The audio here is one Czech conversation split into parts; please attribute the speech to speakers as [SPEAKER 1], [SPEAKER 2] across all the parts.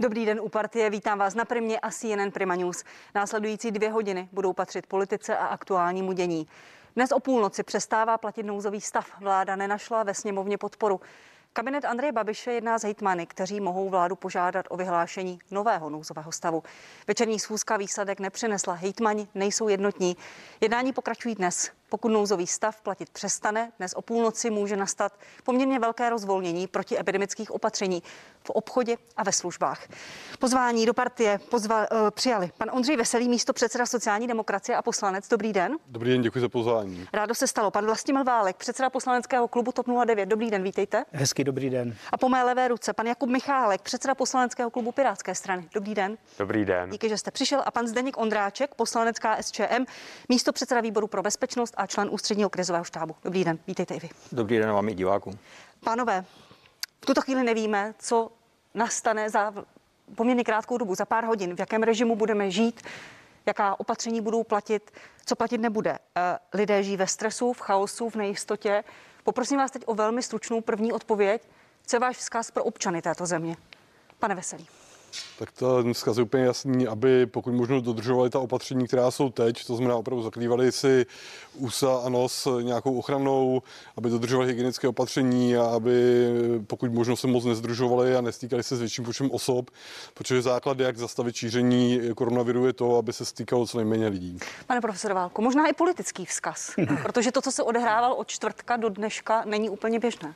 [SPEAKER 1] Dobrý den u partie, vítám vás na Primě a CNN Prima News. Následující dvě hodiny budou patřit politice a aktuálnímu dění. Dnes o půlnoci přestává platit nouzový stav. Vláda nenašla ve sněmovně podporu. Kabinet Andreje Babiše jedná z hejtmany, kteří mohou vládu požádat o vyhlášení nového nouzového stavu. Večerní schůzka výsledek nepřinesla. Hejtmani nejsou jednotní. Jednání pokračují dnes. Pokud nouzový stav platit přestane, dnes o půlnoci může nastat poměrně velké rozvolnění proti epidemických opatření v obchodě a ve službách. Pozvání do partie pozva, uh, přijali pan Ondřej Veselý, místo předseda sociální demokracie a poslanec. Dobrý den.
[SPEAKER 2] Dobrý den, děkuji za pozvání.
[SPEAKER 1] Rádo se stalo. Pan Vlastimil Válek, předseda poslaneckého klubu TOP 09. Dobrý den, vítejte.
[SPEAKER 3] Hezký dobrý den.
[SPEAKER 1] A po mé levé ruce pan Jakub Michálek, předseda poslaneckého klubu Pirátské strany. Dobrý den.
[SPEAKER 4] Dobrý den.
[SPEAKER 1] Díky, že jste přišel. A pan Zdeněk Ondráček, poslanecká SČM, místo předseda výboru pro bezpečnost a člen ústředního krizového štábu. Dobrý den, vítejte i vy.
[SPEAKER 4] Dobrý den vám i divákům.
[SPEAKER 1] Pánové, v tuto chvíli nevíme, co nastane za poměrně krátkou dobu, za pár hodin, v jakém režimu budeme žít, jaká opatření budou platit, co platit nebude. Eh, lidé žijí ve stresu, v chaosu, v nejistotě. Poprosím vás teď o velmi stručnou první odpověď. Co je váš vzkaz pro občany této země? Pane Veselý.
[SPEAKER 2] Tak to dneska je úplně jasný, aby pokud možno dodržovali ta opatření, která jsou teď, to znamená opravdu zakrývali si úsa a nos nějakou ochranou, aby dodržovali hygienické opatření a aby pokud možno se moc nezdružovali a nestýkali se s větším počtem osob, protože základ, jak zastavit šíření koronaviru, je to, aby se stýkalo co nejméně lidí.
[SPEAKER 1] Pane profesor Válku, možná i politický vzkaz, protože to, co se odehrávalo od čtvrtka do dneška, není úplně běžné.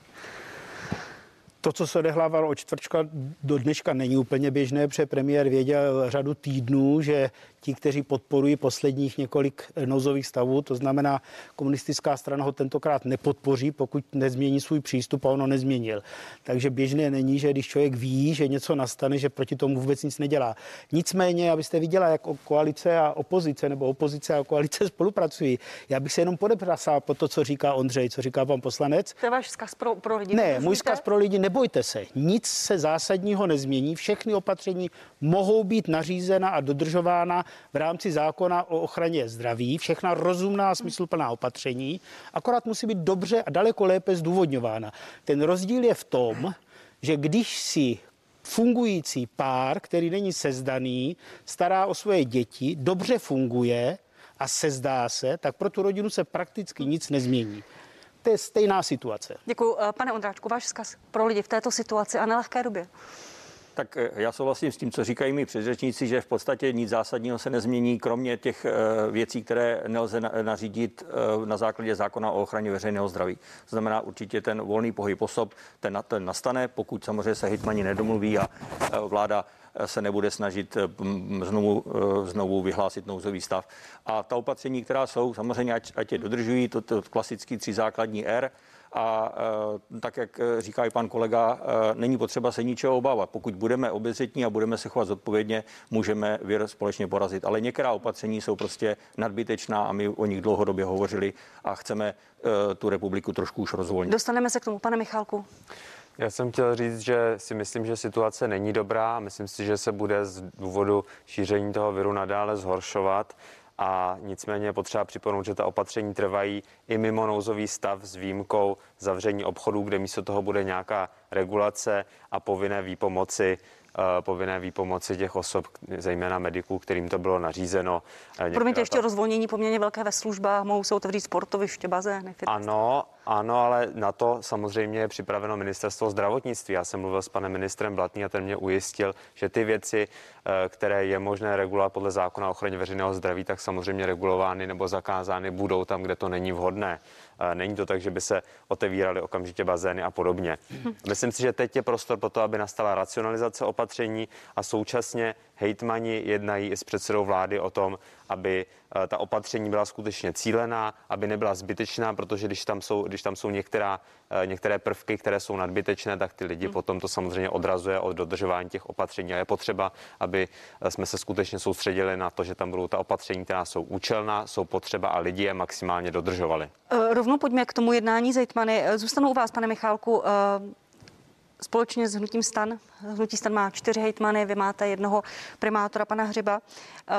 [SPEAKER 3] To, co se odehrávalo od čtvrčka do dneška, není úplně běžné, protože premiér věděl řadu týdnů, že ti, kteří podporují posledních několik nouzových stavů, to znamená, komunistická strana ho tentokrát nepodpoří, pokud nezmění svůj přístup a ono nezměnil. Takže běžné není, že když člověk ví, že něco nastane, že proti tomu vůbec nic nedělá. Nicméně, abyste viděla, jak koalice a opozice nebo opozice a koalice spolupracují, já bych se jenom podeprasal po to, co říká Ondřej, co říká pan poslanec.
[SPEAKER 1] To je váš vzkaz pro, pro lidi.
[SPEAKER 3] Ne, můj vzkaz pro lidi, nebojte se, nic se zásadního nezmění, všechny opatření mohou být nařízena a dodržována v rámci zákona o ochraně zdraví, všechna rozumná smysluplná opatření, akorát musí být dobře a daleko lépe zdůvodňována. Ten rozdíl je v tom, že když si fungující pár, který není sezdaný, stará o svoje děti, dobře funguje a sezdá se, tak pro tu rodinu se prakticky nic nezmění. To je stejná situace.
[SPEAKER 1] Děkuji. Pane Ondráčku, váš vzkaz pro lidi v této situaci a nelehké době.
[SPEAKER 4] Tak eh, já souhlasím s tím, co říkají mi předřečníci, že v podstatě nic zásadního se nezmění, kromě těch eh, věcí, které nelze nařídit eh, na základě zákona o ochraně veřejného zdraví. To znamená určitě ten volný pohyb osob, ten, ten nastane, pokud samozřejmě se hitmani nedomluví a vláda se nebude snažit znovu, znovu vyhlásit nouzový stav. A ta opatření, která jsou, samozřejmě ať, ať je dodržují, to, to klasický tři základní R, a e, tak, jak říká i pan kolega, e, není potřeba se ničeho obávat. Pokud budeme obezřetní a budeme se chovat zodpovědně, můžeme vir společně porazit. Ale některá opatření jsou prostě nadbytečná a my o nich dlouhodobě hovořili a chceme tu republiku trošku už rozvolnit.
[SPEAKER 1] Dostaneme se k tomu, pane Michalku.
[SPEAKER 5] Já jsem chtěl říct, že si myslím, že situace není dobrá. Myslím si, že se bude z důvodu šíření toho viru nadále zhoršovat a nicméně je potřeba připomenout, že ta opatření trvají i mimo nouzový stav s výjimkou zavření obchodů, kde místo toho bude nějaká regulace a povinné výpomoci povinné výpomoci těch osob, zejména mediků, kterým to bylo nařízeno.
[SPEAKER 1] Eh, Promiňte, ještě ta... rozvolnění poměrně velké ve službách, mohou se otevřít sportoviště, bazény.
[SPEAKER 5] Ano, ano, ale na to samozřejmě je připraveno ministerstvo zdravotnictví. Já jsem mluvil s panem ministrem Blatný a ten mě ujistil, že ty věci, eh, které je možné regulovat podle zákona o ochraně veřejného zdraví, tak samozřejmě regulovány nebo zakázány budou tam, kde to není vhodné. Není to tak, že by se otevíraly okamžitě bazény a podobně. Myslím si, že teď je prostor pro to, aby nastala racionalizace opatření a současně hejtmani jednají i s předsedou vlády o tom, aby eh, ta opatření byla skutečně cílená, aby nebyla zbytečná, protože když tam jsou, když tam jsou některá, eh, některé prvky, které jsou nadbytečné, tak ty lidi hmm. potom to samozřejmě odrazuje od dodržování těch opatření. A je potřeba, aby eh, jsme se skutečně soustředili na to, že tam budou ta opatření, která jsou účelná, jsou potřeba a lidi je maximálně dodržovali.
[SPEAKER 1] Rovnou pojďme k tomu jednání Zejtmany. Zůstanu u vás, pane Michálku společně s Hnutím stan. Hnutí stan má čtyři hejtmany, vy máte jednoho primátora, pana Hřiba.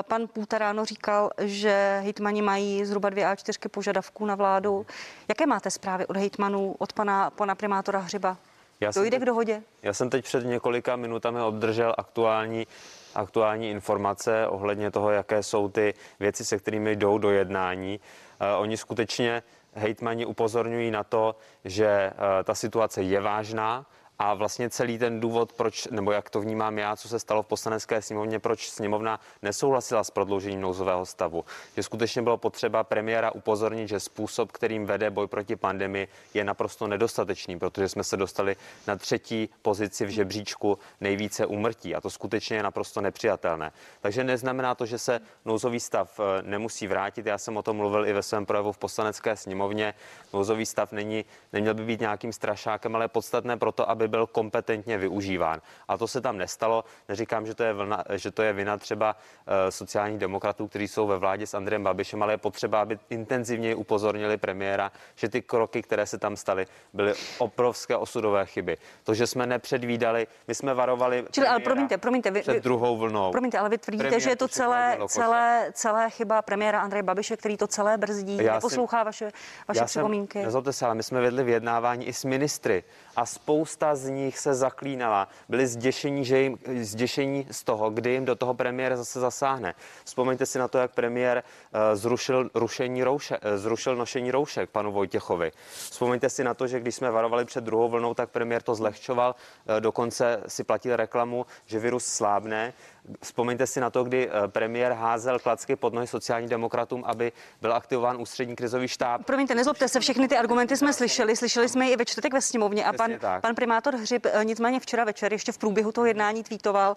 [SPEAKER 1] Pan Půta ráno říkal, že hejtmani mají zhruba dvě a čtyřky požadavků na vládu. Jaké máte zprávy od hejtmanů, od pana, pana primátora Hřiba?
[SPEAKER 5] Já
[SPEAKER 1] Dojde
[SPEAKER 5] teď-
[SPEAKER 1] k dohodě?
[SPEAKER 5] Já jsem teď před několika minutami obdržel aktuální, aktuální informace ohledně toho, jaké jsou ty věci, se kterými jdou do jednání. Eh, Oni skutečně hejtmani upozorňují na to, že eh, ta situace je vážná a vlastně celý ten důvod, proč, nebo jak to vnímám já, co se stalo v poslanecké sněmovně, proč sněmovna nesouhlasila s prodloužením nouzového stavu. Že skutečně bylo potřeba premiéra upozornit, že způsob, kterým vede boj proti pandemii, je naprosto nedostatečný, protože jsme se dostali na třetí pozici v žebříčku nejvíce úmrtí a to skutečně je naprosto nepřijatelné. Takže neznamená to, že se nouzový stav eh, nemusí vrátit. Já jsem o tom mluvil i ve svém projevu v poslanecké sněmovně. Nouzový stav není, neměl by být nějakým strašákem, ale podstatné proto, aby byl kompetentně využíván. A to se tam nestalo. Neříkám, že to je, vlna, že to je vina třeba eh, sociálních demokratů, kteří jsou ve vládě s Andrejem Babišem, ale je potřeba, aby intenzivněji upozornili premiéra, že ty kroky, které se tam staly, byly obrovské osudové chyby. To, že jsme nepředvídali, my jsme varovali.
[SPEAKER 1] Čili, ale promiňte, promiňte, vy-
[SPEAKER 5] před druhou vlnou.
[SPEAKER 1] Promiňte, ale vy tvrdíte,
[SPEAKER 5] Premiér
[SPEAKER 1] že je to celé, celé, celé chyba premiéra Andreje Babiše, který to celé brzdí,
[SPEAKER 5] Já si-
[SPEAKER 1] neposlouchá vaše, vaše
[SPEAKER 5] Já
[SPEAKER 1] připomínky.
[SPEAKER 5] Jsem, nezlobte se, ale my jsme vedli vyjednávání i s ministry a spousta z nich se zaklínala. Byli zděšení, že jim, zděšení z toho, kdy jim do toho premiér zase zasáhne. Vzpomeňte si na to, jak premiér uh, zrušil, rušení rouše, uh, zrušil nošení roušek panu Vojtěchovi. Vzpomeňte si na to, že když jsme varovali před druhou vlnou, tak premiér to zlehčoval, uh, dokonce si platil reklamu, že virus slábne. Vzpomeňte si na to, kdy eh, premiér házel klacky pod nohy sociálním demokratům, aby byl aktivován ústřední krizový štáb.
[SPEAKER 1] Promiňte, nezlobte se, všechny ty argumenty jsme slyšeli, slyšeli jsme je i ve čtvrtek ve sněmovně a pan, pan primátor Hřib eh, nicméně včera večer ještě v průběhu toho jednání tweetoval,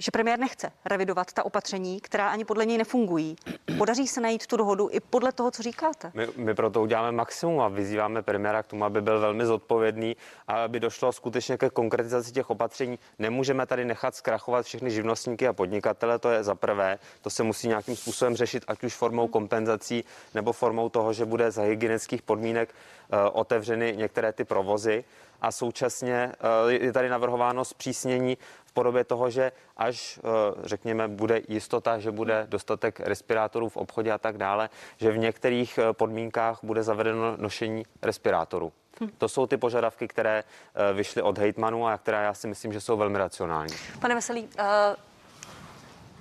[SPEAKER 1] že premiér nechce revidovat ta opatření, která ani podle něj nefungují. Podaří se najít tu dohodu i podle toho, co říkáte?
[SPEAKER 5] My, my proto uděláme maximum a vyzýváme premiéra k tomu, aby byl velmi zodpovědný a aby došlo skutečně ke konkretizaci těch opatření. Nemůžeme tady nechat zkrachovat všechny živnostníky a podnikatele, to je za prvé. To se musí nějakým způsobem řešit, ať už formou kompenzací nebo formou toho, že bude za hygienických podmínek uh, otevřeny některé ty provozy. A současně uh, je tady navrhováno zpřísnění v podobě toho, že až, eh, řekněme, bude jistota, že bude dostatek respirátorů v obchodě a tak dále, že v některých eh, podmínkách bude zavedeno nošení respirátorů. To jsou ty požadavky, které eh, vyšly od hejtmanů a které já si myslím, že jsou velmi racionální.
[SPEAKER 1] Pane Veselý, uh,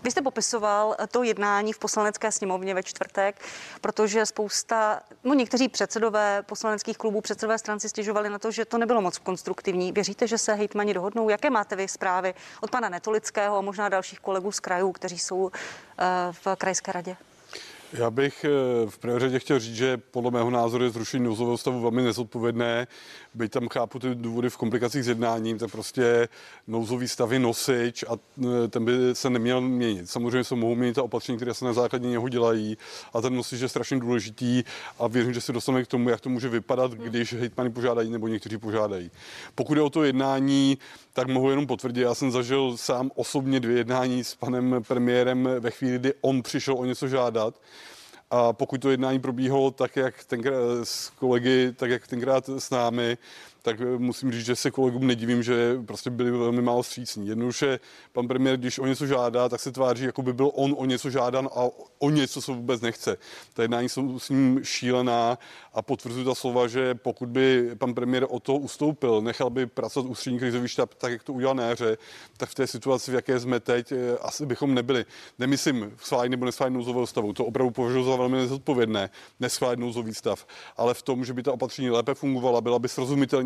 [SPEAKER 1] vy jste popisoval to jednání v poslanecké sněmovně ve čtvrtek, protože spousta, no někteří předsedové poslaneckých klubů, předsedové stran si stěžovali na to, že to nebylo moc konstruktivní. Věříte, že se hejtmani dohodnou? Jaké máte vy zprávy od pana Netolického a možná dalších kolegů z krajů, kteří jsou uh, v krajské radě?
[SPEAKER 2] Já bych eh, v prvé řadě chtěl říct, že podle mého názoru je zrušení nouzového stavu velmi nezodpovědné. Byť tam chápu ty důvody v komplikacích s jednáním, tak prostě nouzový stav je nosič a eh, ten by se neměl měnit. Samozřejmě se mohou měnit ta opatření, které se na základě něho dělají a ten nosič je strašně důležitý a věřím, že se dostaneme k tomu, jak to může vypadat, když hejtmani požádají nebo někteří požádají. Pokud je o to jednání, tak mohu jenom potvrdit, já jsem zažil sám osobně dvě jednání s panem premiérem ve chvíli, kdy on přišel o něco žádat. A pokud to jednání probíhalo tak, jak tenkrát s kolegy, tak jak tenkrát s námi, tak musím říct, že se kolegům nedivím, že prostě byli velmi málo střícní. Jednoduše, pan premiér, když o něco žádá, tak se tváří, jako by byl on o něco žádan a o něco, co vůbec nechce. Ta jednání jsou s ním šílená a potvrzuji ta slova, že pokud by pan premiér o to ustoupil, nechal by pracovat ústřední krizový štáb tak, jak to udělal na jaře, tak v té situaci, v jaké jsme teď, eh, asi bychom nebyli. Nemyslím schválit nebo neschválit nouzového stavu, to opravdu považuji za velmi nezodpovědné, neschválit nouzový stav, ale v tom, že by ta opatření lépe fungovala, byla by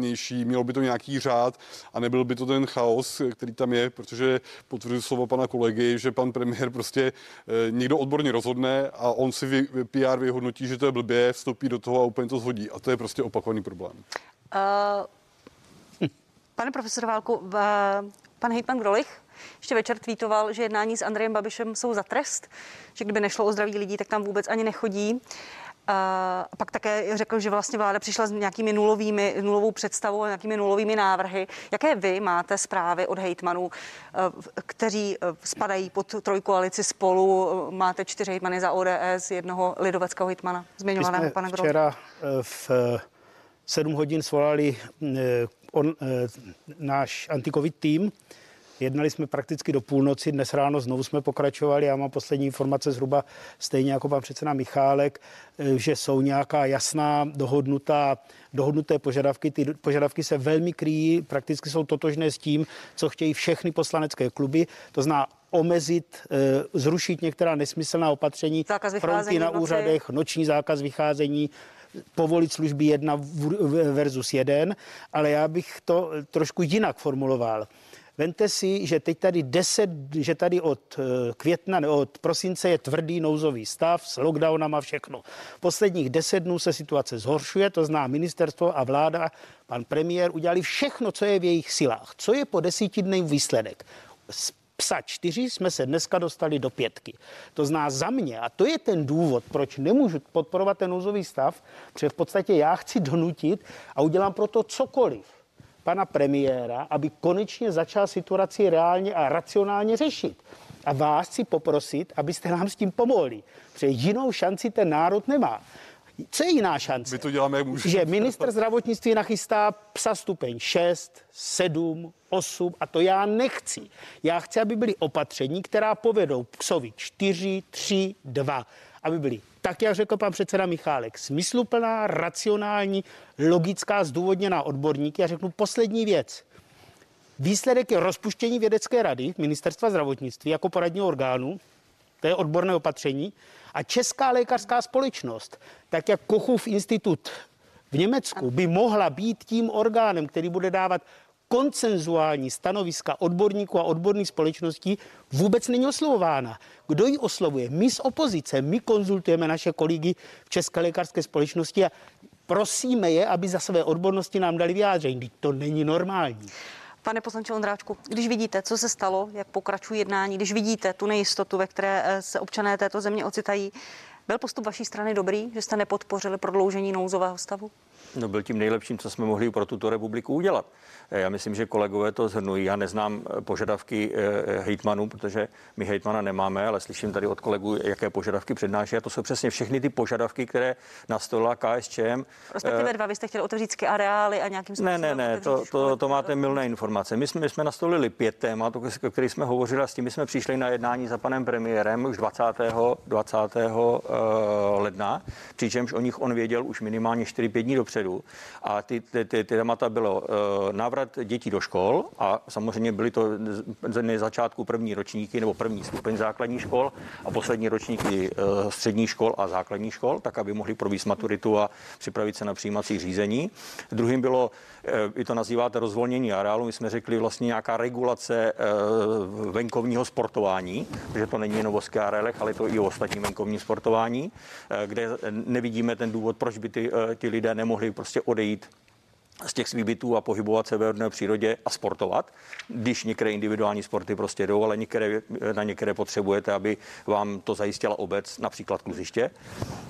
[SPEAKER 2] srozumitelnější, mělo by to nějaký řád a nebyl by to ten chaos, který tam je, protože potvrzuji slovo pana kolegy, že pan premiér prostě eh, někdo odborně rozhodne a on si vy, PR vyhodnotí, že to je blbě, vstoupí do toho a úplně to zhodí. A to je prostě opakovaný problém.
[SPEAKER 1] Uh, pane profesor Válku, pan hejtman Grolich ještě večer tweetoval, že jednání s Andrejem Babišem jsou za trest, že kdyby nešlo o zdraví lidí, tak tam vůbec ani nechodí. A pak také řekl, že vlastně vláda přišla s nějakými nulovými, nulovou představou, nějakými nulovými návrhy. Jaké vy máte zprávy od hejtmanů, eh, kteří eh, spadají pod trojkoalici spolu? Máte čtyři hejtmany za ODS, jednoho lidoveckého hejtmana, zmiňovaného pana Groliche.
[SPEAKER 3] včera eh, v eh, 7 hodin svolali eh, on, náš antikovid tým Jednali jsme prakticky do půlnoci, dnes ráno znovu jsme pokračovali. Já mám poslední informace zhruba stejně jako pan předseda Michálek, eh, že jsou nějaká jasná dohodnutá, dohodnuté požadavky. Ty požadavky se velmi kryjí, prakticky jsou totožné s tím, co chtějí všechny poslanecké kluby. To zná omezit, eh, zrušit některá nesmyslná opatření,
[SPEAKER 1] Zákaz
[SPEAKER 3] fronty na
[SPEAKER 1] noci.
[SPEAKER 3] úřadech, noční zákaz vycházení, povolit služby jedna v- versus jeden, ale já bych to trošku jinak formuloval. Vente si, že teď tady 10, že tady od eh, května, ne, od prosince je tvrdý nouzový stav s lockdownama všechno. Posledních 10 dnů se situace zhoršuje, to zná ministerstvo a vláda, pan premiér udělali všechno, co je v jejich silách. Co je po desítidný výsledek? Z psa čtyři jsme se dneska dostali do pětky. To zná za mě, a to je ten důvod, proč nemůžu podporovat ten nouzový stav, protože v podstatě já chci donutit a udělám pro to cokoliv pana premiéra, aby konečně začal situaci reálně a racionálně řešit. A vás chci poprosit, abyste nám s tím pomohli, protože jinou šanci ten národ nemá. Co je jiná šance?
[SPEAKER 2] My to děláme, jak můžeme.
[SPEAKER 3] Že minister zdravotnictví nachystá psa stupeň 6, 7, 8 a to já nechci. Já chci, aby byly opatření, která povedou psovi 4, 3, 2. Aby byly, tak jak řekl pan předseda Michálek, smysluplná, racionální, logická, zdůvodněná odborníky. Já řeknu poslední věc. Výsledek je rozpuštění vědecké rady ministerstva zdravotnictví jako poradního orgánu, to je odborné opatření, a Česká lékařská společnost, tak jak Kochův institut v Německu, by mohla být tím orgánem, který bude dávat koncenzuální stanoviska odborníků a odborných společností, vůbec není oslovována. Kdo ji oslovuje? My z opozice, my konzultujeme naše kolegy v České lékařské společnosti a prosíme je, aby za své odbornosti nám dali vyjádření. To není normální.
[SPEAKER 1] Pane poslanče Ondráčku, když vidíte, co se stalo, jak pokračují jednání, když vidíte tu nejistotu, ve které eh, se občané této země ocitají, byl postup vaší strany dobrý, že jste nepodpořili prodloužení nouzového stavu?
[SPEAKER 4] No byl tím nejlepším, co jsme mohli pro tuto republiku udělat. Eh, Já myslím, že kolegové to zhrnují. Já neznám eh, požadavky eh, hejtmanů, protože my hejtmana nemáme, ale slyším tady od kolegů, jaké požadavky přednáší. A to jsou přesně všechny ty požadavky, které nastolila KSČM.
[SPEAKER 1] Respektive dva, vy jste chtěli otevřít areály a nějakým
[SPEAKER 4] Ne,
[SPEAKER 1] způsobem
[SPEAKER 4] ne, ne,
[SPEAKER 1] otevřít
[SPEAKER 4] to, to, to máte milné informace. My jsme, my jsme nastolili pět témat, o kterých jsme hovořili a s tím jsme přišli na jednání za panem premiérem už 20. 20. eh, ledna, přičemž o nich on věděl už minimálně 4-5 dní dopředu. A ty, ty, ty, ty témata bylo eh, návrat dětí do škol a samozřejmě byly to z z začátku první ročníky nebo první stupeň základních škol a poslední ročníky eh, středních škol a základních škol, tak aby mohli provést maturitu a připravit se na přijímací řízení. Druhým bylo, vy to nazýváte rozvolnění areálu, my jsme řekli vlastně nějaká regulace eh, venkovního sportování, protože to není jen o areálech, ale to i o ostatním venkovním sportování, eh, kde nevidíme ten důvod, proč by ty, eh, ty lidé nemohli prostě odejít z těch svých bytů a pohybovat se ve přírodě a sportovat, když některé individuální sporty prostě jdou, ale některé, na některé potřebujete, aby vám to zajistila obec, například kluziště.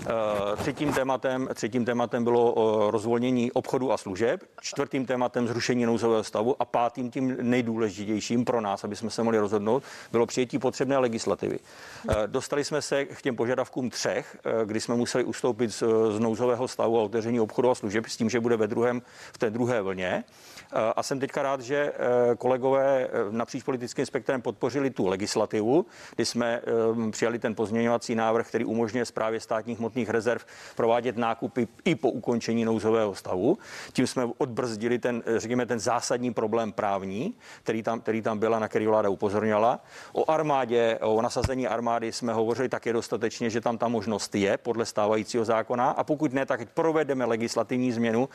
[SPEAKER 4] Eh, Třetím tématem, třetím tématem bylo eh, rozvolnění obchodu a služeb, čtvrtým tématem zrušení nouzového stavu a pátým tím nejdůležitějším pro nás, aby jsme se mohli rozhodnout, bylo přijetí potřebné legislativy. Eh, Dostali jsme se k těm požadavkům třech, kdy jsme museli ustoupit z, z nouzového stavu a otevření obchodu a služeb s tím, že bude ve druhém, v té druhé vlně. Eh, A jsem teďka rád, že eh, kolegové eh, napříč politickým spektrem podpořili tu legislativu, kdy jsme přijali ten pozměňovací návrh, který umožňuje zprávě státních hmotných rezerv provádět nákupy i po ukončení nouzového stavu. Tím jsme odbrzdili ten, řekněme, ten zásadní problém právní, který tam, který tam byla, na který vláda upozorňovala. O armádě, o nasazení armády jsme hovořili také dostatečně, že tam ta možnost je podle stávajícího zákona a pokud ne, tak provedeme legislativní změnu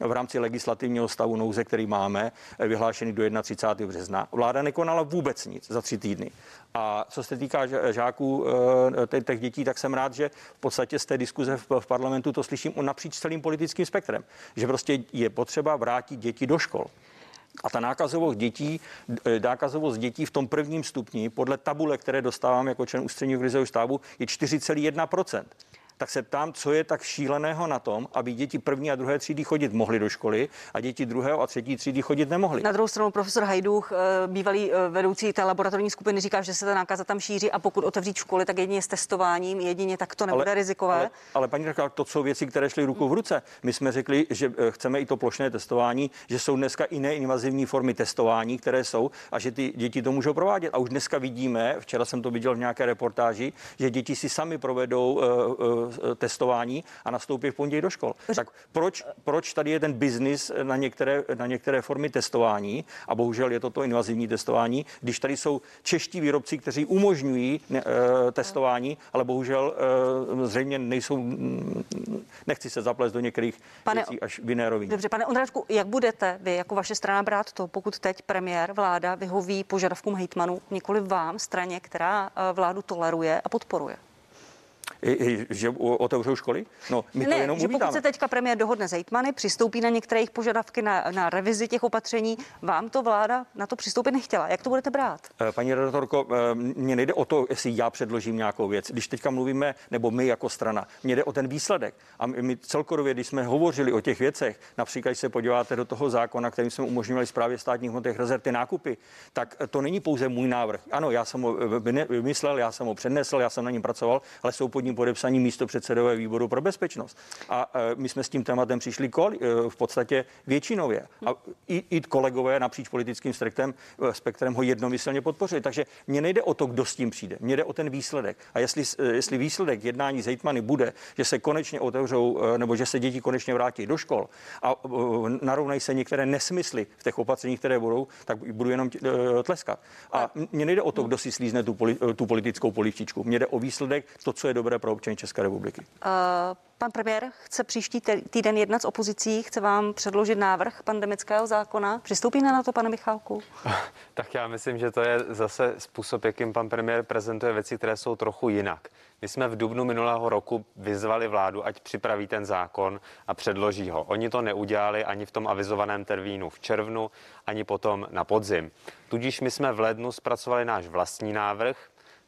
[SPEAKER 4] v rámci legislativního stavu nouze, který máme eh, vyhlášený do 31. března. Vláda nekonala vůbec nic za tři týdny. A co se týká žáků eh, těch dětí, tak jsem rád, že v podstatě z té diskuze v, parlamentu to slyším napříč celým politickým spektrem, že prostě je potřeba vrátit děti do škol. A ta nákazovost dětí, eh, nákazovost dětí v tom prvním stupni podle tabule, které dostávám jako člen ústředního krizového štábu, je 4,1 tak se ptám, co je tak šíleného na tom, aby děti první a druhé třídy chodit mohly do školy a děti druhého a třetí třídy chodit nemohly.
[SPEAKER 1] Na druhou stranu profesor Hajduch, eh, bývalý eh, vedoucí té laboratorní skupiny, říká, že se ta nákaza tam šíří a pokud otevřít školy, tak jedině s testováním, jedině tak to nebude rizikové.
[SPEAKER 4] Ale, ale paní řekla, to jsou věci, které šly ruku v ruce. My jsme řekli, že eh, chceme i to plošné testování, že jsou dneska i neinvazivní formy testování, které jsou a že ty děti to můžou provádět. A už dneska vidíme, včera jsem to viděl v nějaké reportáži, že děti si sami provedou testování a nastoupí v pondělí do škol. Tak proč, proč tady je ten biznis na některé, na některé formy testování a bohužel je to to invazivní testování, když tady jsou čeští výrobci, kteří umožňují ne, uh, testování, ale bohužel uh, zřejmě nejsou, mm, nechci se zaplést do některých
[SPEAKER 1] Pane-
[SPEAKER 4] věcí až v jiné rovině.
[SPEAKER 1] Dobře, pane Ondráčku, jak budete vy jako vaše strana brát to, pokud teď premiér, vláda vyhoví požadavkům hejtmanů, nikoli vám, straně, která eh, vládu toleruje a podporuje?
[SPEAKER 4] I- i- Že otevřou školy? No, my to
[SPEAKER 1] ne,
[SPEAKER 4] jenom
[SPEAKER 1] že pokud
[SPEAKER 4] uvítáme.
[SPEAKER 1] se teďka premiér dohodne s hejtmany, přistoupí na některé jejich požadavky na, na revizi těch opatření, vám to vláda na to přistoupit nechtěla. Jak to budete brát?
[SPEAKER 4] Eh, Paní redaktorko, eh, mně nejde o to, jestli já předložím nějakou věc. Když teďka mluvíme, nebo my jako strana, mně jde o ten výsledek. A my celkově, když jsme hovořili o těch věcech, například, když se podíváte do toho zákona, kterým jsme umožňovali zprávě státních hmotných rezerv ty nákupy, tak to není pouze můj návrh. Ano, já jsem ho eh, vymyslel, já jsem ho přednesl, já jsem na něm pracoval, ale jsou pod ním podepsaní místo předsedové výboru pro bezpečnost. A eh, my jsme s tím tématem přišli koli- eh, v podstatě většinově. A i, i kolegové napříč politickým spektrem, eh, spektrem ho jednomyslně podpořili. Takže mně nejde o to, kdo s tím přijde, mně jde o ten výsledek. A jestli, jestli výsledek jednání s hejtmany bude, že se konečně otevřou, nebo že se děti konečně vrátí do škol a narovnají se některé nesmysly v těch opatřeních, které budou, tak budu jenom tleskat. A mně nejde o to, kdo si slízne tu, poli, tu politickou polivčičku. Mně jde o výsledek, to, co je dobré pro občany České republiky.
[SPEAKER 1] Uh, pan premiér chce příští týden jednat s opozicí, chce vám předložit návrh pandemického zákona. Přistoupíme na to, pane Michálku?
[SPEAKER 5] Tak já myslím, že to je zase způsob, jakým pan premiér prezentuje věci, které jsou trochu jinak. My jsme v dubnu minulého roku vyzvali vládu, ať připraví ten zákon a předloží ho. Oni to neudělali ani v tom avizovaném termínu v červnu, ani potom na podzim. Tudíž my jsme v lednu zpracovali náš vlastní návrh,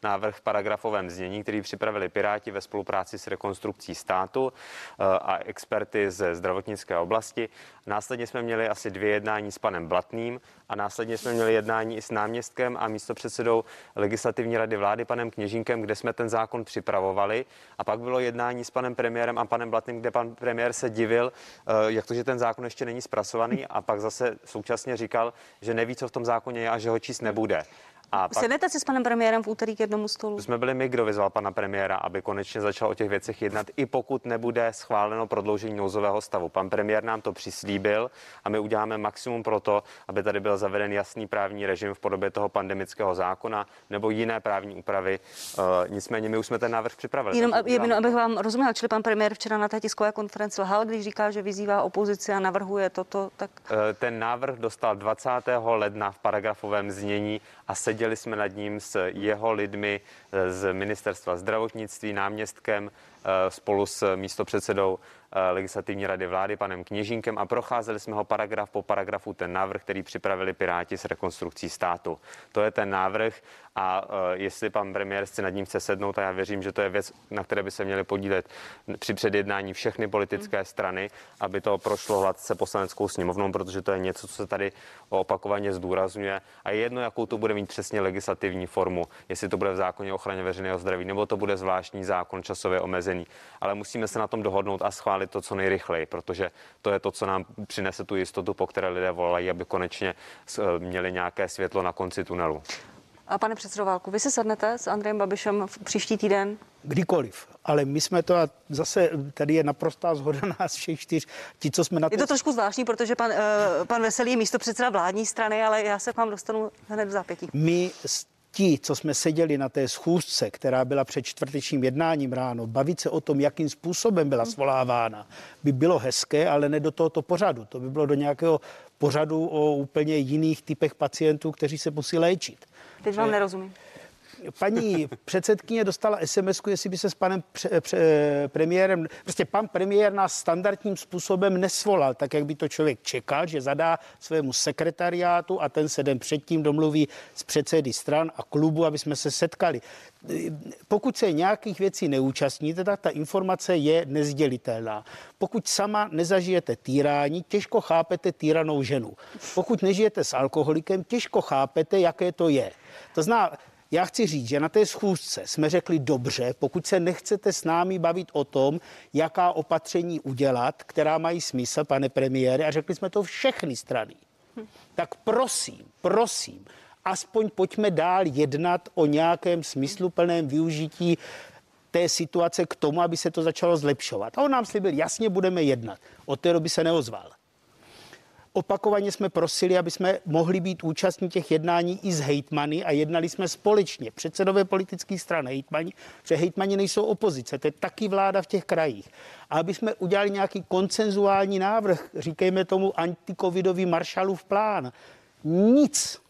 [SPEAKER 5] návrh v paragrafovém znění, který připravili Piráti ve spolupráci s rekonstrukcí státu eh, a experty ze zdravotnické oblasti. Následně jsme měli asi dvě jednání s panem Blatným a následně jsme měli jednání i s náměstkem a místopředsedou legislativní rady vlády panem Kněžínkem, kde jsme ten zákon připravovali. A pak bylo jednání s panem premiérem a panem Blatným, kde pan premiér se divil, eh, jak to, že ten zákon ještě není zpracovaný a pak zase současně říkal, že neví, co v tom zákoně je a že ho číst nebude. A pak
[SPEAKER 1] Sednete si s panem premiérem v úterý k jednomu stolu?
[SPEAKER 5] to jsme byli my, kdo vyzval pana premiéra, aby konečně začal o těch věcech jednat, i pokud nebude schváleno prodloužení nouzového stavu. Pan premiér nám to přislíbil a my uděláme maximum pro to, aby tady byl zaveden jasný právní režim v podobě toho pandemického zákona nebo jiné právní úpravy. Uh, nicméně my už jsme ten návrh připravili.
[SPEAKER 1] Jenom, jenom abych vám rozuměla, čili pan premiér včera na té tiskové konferenci lhal, když říká, že vyzývá opozici a navrhuje toto, tak
[SPEAKER 5] Eh, Ten návrh dostal 20. ledna v paragrafovém znění a seděli jsme nad ním s jeho lidmi eh, z ministerstva zdravotnictví, náměstkem spolu s místopředsedou eh, legislativní rady vlády panem Kněžínkem a procházeli jsme ho paragraf po paragrafu ten návrh, který připravili Piráti s rekonstrukcí státu. To je ten návrh a eh, jestli pan premiér si nad ním chce sednout, a já věřím, že to je věc, na které by se měly podílet při předjednání všechny politické strany, aby to prošlo hladce poslaneckou sněmovnou, protože to je něco, co se tady opakovaně zdůrazňuje. A je jedno, jakou to bude mít přesně legislativní formu, jestli to bude v zákoně o ochraně veřejného zdraví, nebo to bude zvláštní zákon časově omezený. Ale musíme se na tom dohodnout a schválit to co nejrychleji, protože to je to, co nám přinese tu jistotu, po které lidé volají, aby konečně s- měli nějaké světlo na konci tunelu.
[SPEAKER 1] a pane předsedo Válku, vy si sednete s Andrejem Babišem v příští týden
[SPEAKER 3] Kdykoliv. Ale my jsme to, a zase tady je naprostá zhoda nás všech čtyř, ti, co jsme na
[SPEAKER 1] Je to trošku zvláštní, protože pan, uh, pan Veselý je místo předseda vládní strany, ale já se k vám dostanu hned v zápětí.
[SPEAKER 3] My s- ti, co jsme seděli na té schůzce, která byla před čtvrtečním jednáním ráno, bavit se o tom, jakým způsobem byla svolávána, by bylo hezké, ale ne do tohoto pořadu. To by bylo do nějakého pořadu o úplně jiných typech pacientů, kteří se musí léčit.
[SPEAKER 1] Teď vám nerozumím.
[SPEAKER 3] Paní předsedkyně dostala sms jestli by se s panem pře, pře, premiérem, prostě pan premiér nás standardním způsobem nesvolal, tak jak by to člověk čekal, že zadá svému sekretariátu a ten se den předtím domluví s předsedy stran a klubu, aby jsme se setkali. Pokud se nějakých věcí neúčastníte, tak ta informace je nezdělitelná. Pokud sama nezažijete týrání, těžko chápete týranou ženu. Pokud nežijete s alkoholikem, těžko chápete, jaké to je. To znamená, já chci říct, že na té schůzce jsme řekli dobře, pokud se nechcete s námi bavit o tom, jaká opatření udělat, která mají smysl, pane premiére, a řekli jsme to všechny strany, tak prosím, prosím, aspoň pojďme dál jednat o nějakém smysluplném využití té situace k tomu, aby se to začalo zlepšovat. A on nám slíbil, jasně budeme jednat. Od té doby se neozval. Opakovaně jsme prosili, aby jsme mohli být účastní těch jednání i s hejtmany a jednali jsme společně. Předsedové politických stran hejtmani, že hejtmani nejsou opozice, to je taky vláda v těch krajích. A aby jsme udělali nějaký koncenzuální návrh, říkejme tomu antikovidový Marshallův plán. Nic.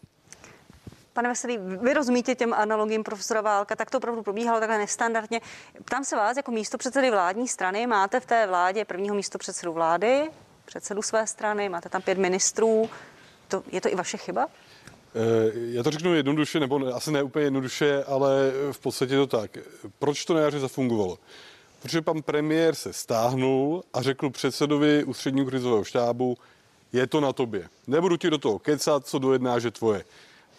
[SPEAKER 1] Pane Veselý, vy rozumíte těm analogím profesora Válka, tak to opravdu probíhalo takhle nestandardně. Ptám se vás, jako místo předsedy vládní strany, máte v té vládě prvního místo předsedu vlády, předsedu své strany, máte tam pět ministrů. To, je to i vaše chyba?
[SPEAKER 2] Eh, já to řeknu jednoduše, nebo ne, asi ne úplně jednoduše, ale v podstatě to tak. Proč to na jaře zafungovalo? Protože pan premiér se stáhnul a řekl předsedovi ústředního krizového štábu, je to na tobě. Nebudu ti do toho kecat, co dojedná, že tvoje.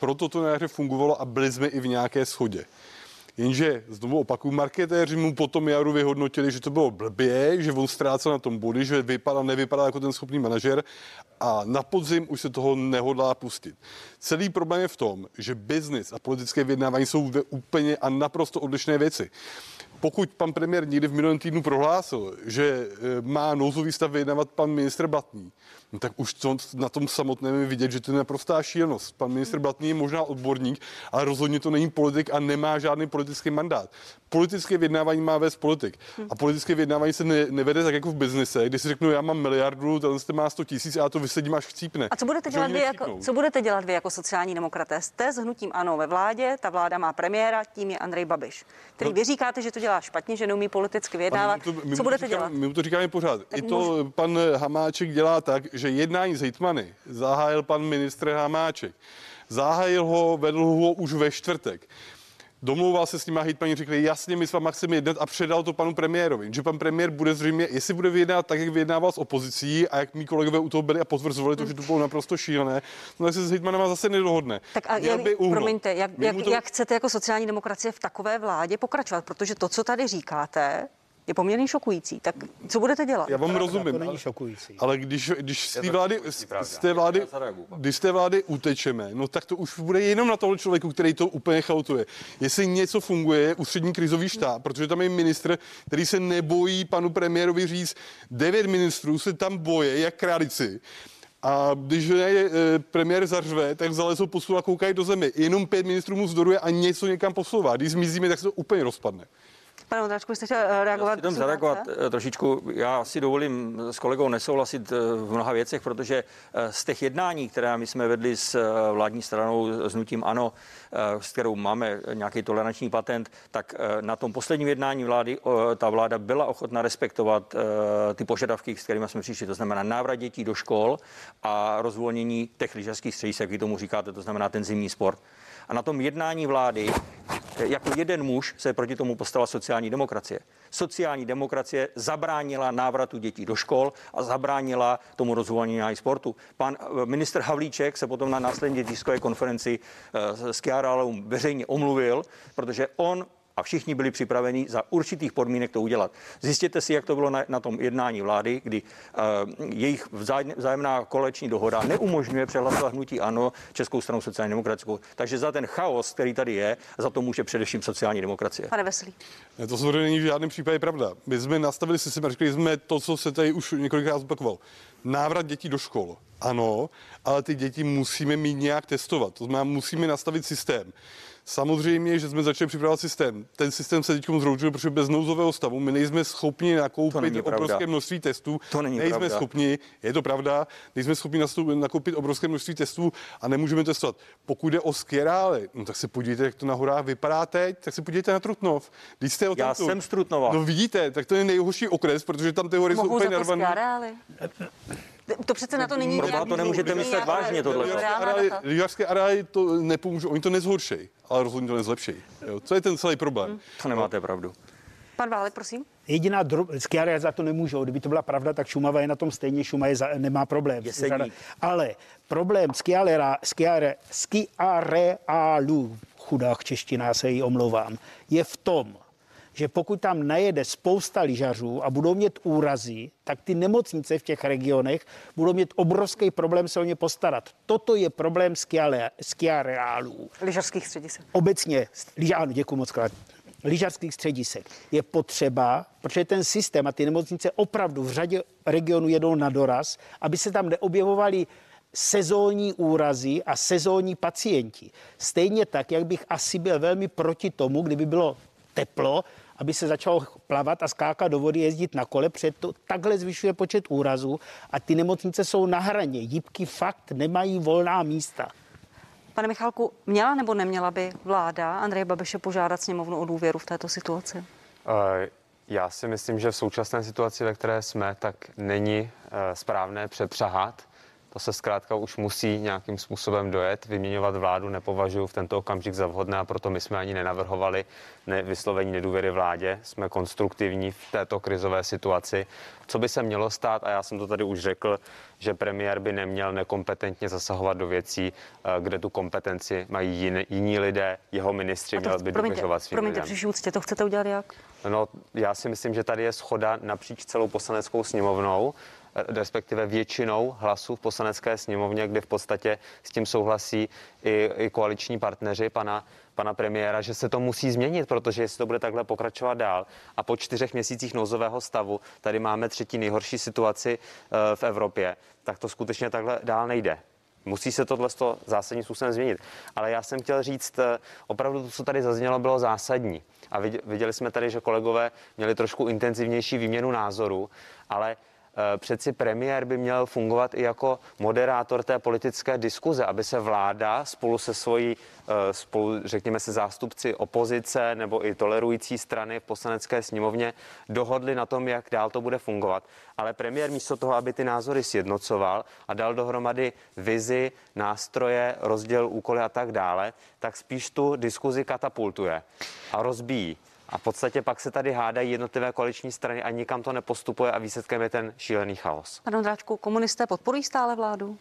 [SPEAKER 2] Proto to na jaře fungovalo a byli jsme i v nějaké schodě. Jenže znovu opakuju, marketéři mu potom jaru vyhodnotili, že to bylo blbě, že on ztrácel na tom body, že vypadá, nevypadá jako ten schopný manažer a na podzim už se toho nehodlá pustit. Celý problém je v tom, že biznis a politické vyjednávání jsou úplně a naprosto odlišné věci pokud pan premiér někdy v minulém týdnu prohlásil, že e, má nouzový stav vyjednávat pan ministr Blatný, no tak už to, na tom samotném je vidět, že to je naprostá šílenost. Pan ministr Blatný je možná odborník, ale rozhodně to není politik a nemá žádný politický mandát. Politické vyjednávání má vést politik. A politické vyjednávání se ne, nevede tak jako v biznise, kdy si řeknu, já mám miliardu, ten jste má 100 tisíc a já to vysedím až chcípne.
[SPEAKER 1] A co budete, dělat vy jako, co budete dělat vy jako sociální demokraté? Jste s hnutím ANO ve vládě, ta vláda má premiéra, tím je Andrej Babiš, který no, vy říkáte, že to dělá špatně, že neumí politicky vyjednávat. To, co budete
[SPEAKER 2] říkáme,
[SPEAKER 1] dělat?
[SPEAKER 2] My mu to říkáme pořád. Tak I to můžu... pan Hamáček dělá tak, že jednání s hejtmany zahájil pan ministr Hamáček. Zahájil ho, vedl ho už ve čtvrtek domlouval se s nimi a paní řekli, jasně, my s váma chceme jednat a předal to panu premiérovi. Že pan premiér bude zřejmě, jestli bude vyjednávat tak, jak vyjednával s opozicí a jak mý kolegové u toho byli a potvrzovali to, že to bylo naprosto šílené, no tak se s hejtmanama zase nedohodne.
[SPEAKER 1] Tak a jak, promiňte, jak, jak, to... jak chcete jako sociální demokracie v takové vládě pokračovat? Protože to, co tady říkáte, je poměrně šokující. Tak co budete dělat?
[SPEAKER 2] Já vám rozumím. To
[SPEAKER 3] není šokující.
[SPEAKER 2] Ale když, když z té vlády, z té vlády, když z té vlády utečeme, no tak to už bude jenom na toho člověku, který to úplně chautuje. Jestli něco funguje, ústřední krizový štáb, protože tam je ministr, který se nebojí panu premiérovi říct, devět ministrů se tam boje, jak králici. A když je e, premiér zařve, tak zalezou posu a koukají do zemi. Jenom pět ministrů mu zdoruje a něco někam posouvá. Když zmizíme, tak se to úplně rozpadne.
[SPEAKER 1] Pane Ondráčku, jste chtěl eh, reagovat?
[SPEAKER 4] Já zareagovat eh, trošičku. Já si dovolím s kolegou nesouhlasit eh, v mnoha věcech, protože z těch jednání, která my jsme vedli s vládní stranou, s nutím ANO, s kterou máme nějaký toleranční patent, tak na tom posledním jednání vlády ta vláda byla ochotna respektovat ty požadavky, s kterými jsme přišli. To znamená návrat dětí do škol a rozvolnění těch lyžařských středisek, vy tomu říkáte, to znamená ten zimní sport. A na tom jednání vlády jako jeden muž se proti tomu postala sociální demokracie. Sociální demokracie zabránila návratu dětí do škol a zabránila tomu rozvolnění sportu. Pan eh, minister Havlíček se potom na následně tiskové konferenci eh, s Kiarálou veřejně omluvil, protože on a všichni byli připraveni za určitých podmínek to udělat. Zjistěte si, jak to bylo na, na tom jednání vlády, kdy uh, jejich vzájemná koleční dohoda neumožňuje přehlasovat hnutí ANO Českou stranu sociální demokratickou. Takže za ten chaos, který tady je, za to může především sociální demokracie.
[SPEAKER 1] Pane Veselý.
[SPEAKER 2] Ne, to samozřejmě není v žádném případě pravda. My jsme nastavili systém a řekli jsme to, co se tady už několikrát zopakoval. Návrat dětí do škol. Ano, ale ty děti musíme mít nějak testovat. To znamená, musíme nastavit systém Samozřejmě, že jsme začali připravovat systém. Ten systém se teď zroučil, protože bez nouzového stavu my nejsme schopni nakoupit obrovské množství testů.
[SPEAKER 4] To není
[SPEAKER 2] nejsme
[SPEAKER 4] pravda.
[SPEAKER 2] schopni, je to pravda, nejsme schopni nakoupit obrovské množství testů a nemůžeme testovat. Pokud jde o skirály, no tak se podívejte, jak to na horách vypadá teď, tak se podívejte na Trutnov. Když jste o
[SPEAKER 4] Já
[SPEAKER 2] tamtud-
[SPEAKER 4] jsem z Trutnova.
[SPEAKER 2] No vidíte, tak to je nejhorší okres, protože tam ty hory jsou
[SPEAKER 1] Mohou za
[SPEAKER 2] úplně narvané.
[SPEAKER 1] To přece na to není nějaký-
[SPEAKER 4] to nemůžete myslet vážně, tohle.
[SPEAKER 2] Lyžařské areály to nepomůžou, oni to nezhorší, ale rozhodně to nezlepší. Jo, co je ten celý problém?
[SPEAKER 4] To nemáte pravdu.
[SPEAKER 1] Pan Válek, prosím.
[SPEAKER 3] Jediná dro... skiáry za to nemůžou. Kdyby to byla pravda, tak Šumava je na tom stejně, Šuma je za... nemá problém. Řada- Ale problém skialera, skiare, skiareálů, chudák čeština, se jí omlouvám, je v tom, že pokud tam najede spousta lyžařů a budou mít úrazy, tak ty nemocnice v těch regionech budou mít obrovský problém se o ně postarat. Toto je problém skiareálů
[SPEAKER 1] Lyžařských středisek.
[SPEAKER 3] obecně, ano, děkuji moc krát, lyžařských středisek je potřeba, protože ten systém a ty nemocnice opravdu v řadě regionů jedou na doraz, aby se tam neobjevovaly sezónní úrazy a sezónní pacienti. Stejně tak, jak bych asi byl velmi proti tomu, kdyby bylo teplo, aby se začalo plavat a skákat do vody, jezdit na kole, protože to takhle zvyšuje počet úrazů a ty nemocnice jsou na hraně. Jípky fakt nemají volná místa.
[SPEAKER 1] Pane Michalku, měla nebo neměla by vláda Andreje Babiše požádat sněmovnu o důvěru v této situaci?
[SPEAKER 5] Eh, Já si myslím, že v současné situaci, ve které jsme, tak není eh, správné přepřahat. To se zkrátka už musí nějakým způsobem dojet. Vyměňovat vládu nepovažuji v tento okamžik za vhodné a proto my jsme ani nenavrhovali ne, vyslovení nedůvěry vládě. Jsme konstruktivní v této krizové situaci. Co by se mělo stát, a já jsem to tady už řekl, že premiér by neměl nekompetentně zasahovat do věcí, eh, kde tu kompetenci mají jiní, jiní lidé, jeho ministři měl by
[SPEAKER 1] promiňte,
[SPEAKER 5] důvěřovat svým
[SPEAKER 1] promiňte, při úctě, to chcete udělat jak?
[SPEAKER 5] No, já si myslím, že tady je schoda napříč celou poslaneckou sněmovnou, respektive většinou hlasů v poslanecké sněmovně, kde v podstatě s tím souhlasí i, i koaliční partneři pana, pana premiéra, že se to musí změnit, protože jestli to bude takhle pokračovat dál a po čtyřech měsících nouzového stavu tady máme třetí nejhorší situaci eh, v Evropě, tak to skutečně takhle dál nejde. Musí se tohle zásadním způsobem změnit. Ale já jsem chtěl říct, eh, opravdu to, co tady zaznělo, bylo zásadní. A vidě- viděli jsme tady, že kolegové měli trošku intenzivnější výměnu názorů, ale eh, přeci premiér by měl fungovat i jako moderátor té politické diskuze, aby se vláda spolu se svojí, eh, spolu, řekněme se zástupci opozice nebo i tolerující strany v poslanecké sněmovně dohodli na tom, jak dál to bude fungovat. Ale premiér místo toho, aby ty názory sjednocoval a dal dohromady vizi, nástroje, rozděl úkoly a tak dále, tak spíš tu diskuzi katapultuje a rozbíjí. A v podstatě pak se tady hádají jednotlivé koaliční strany a nikam to nepostupuje a výsledkem je ten šílený chaos.
[SPEAKER 1] Pane Ondráčku, komunisté podporují stále vládu?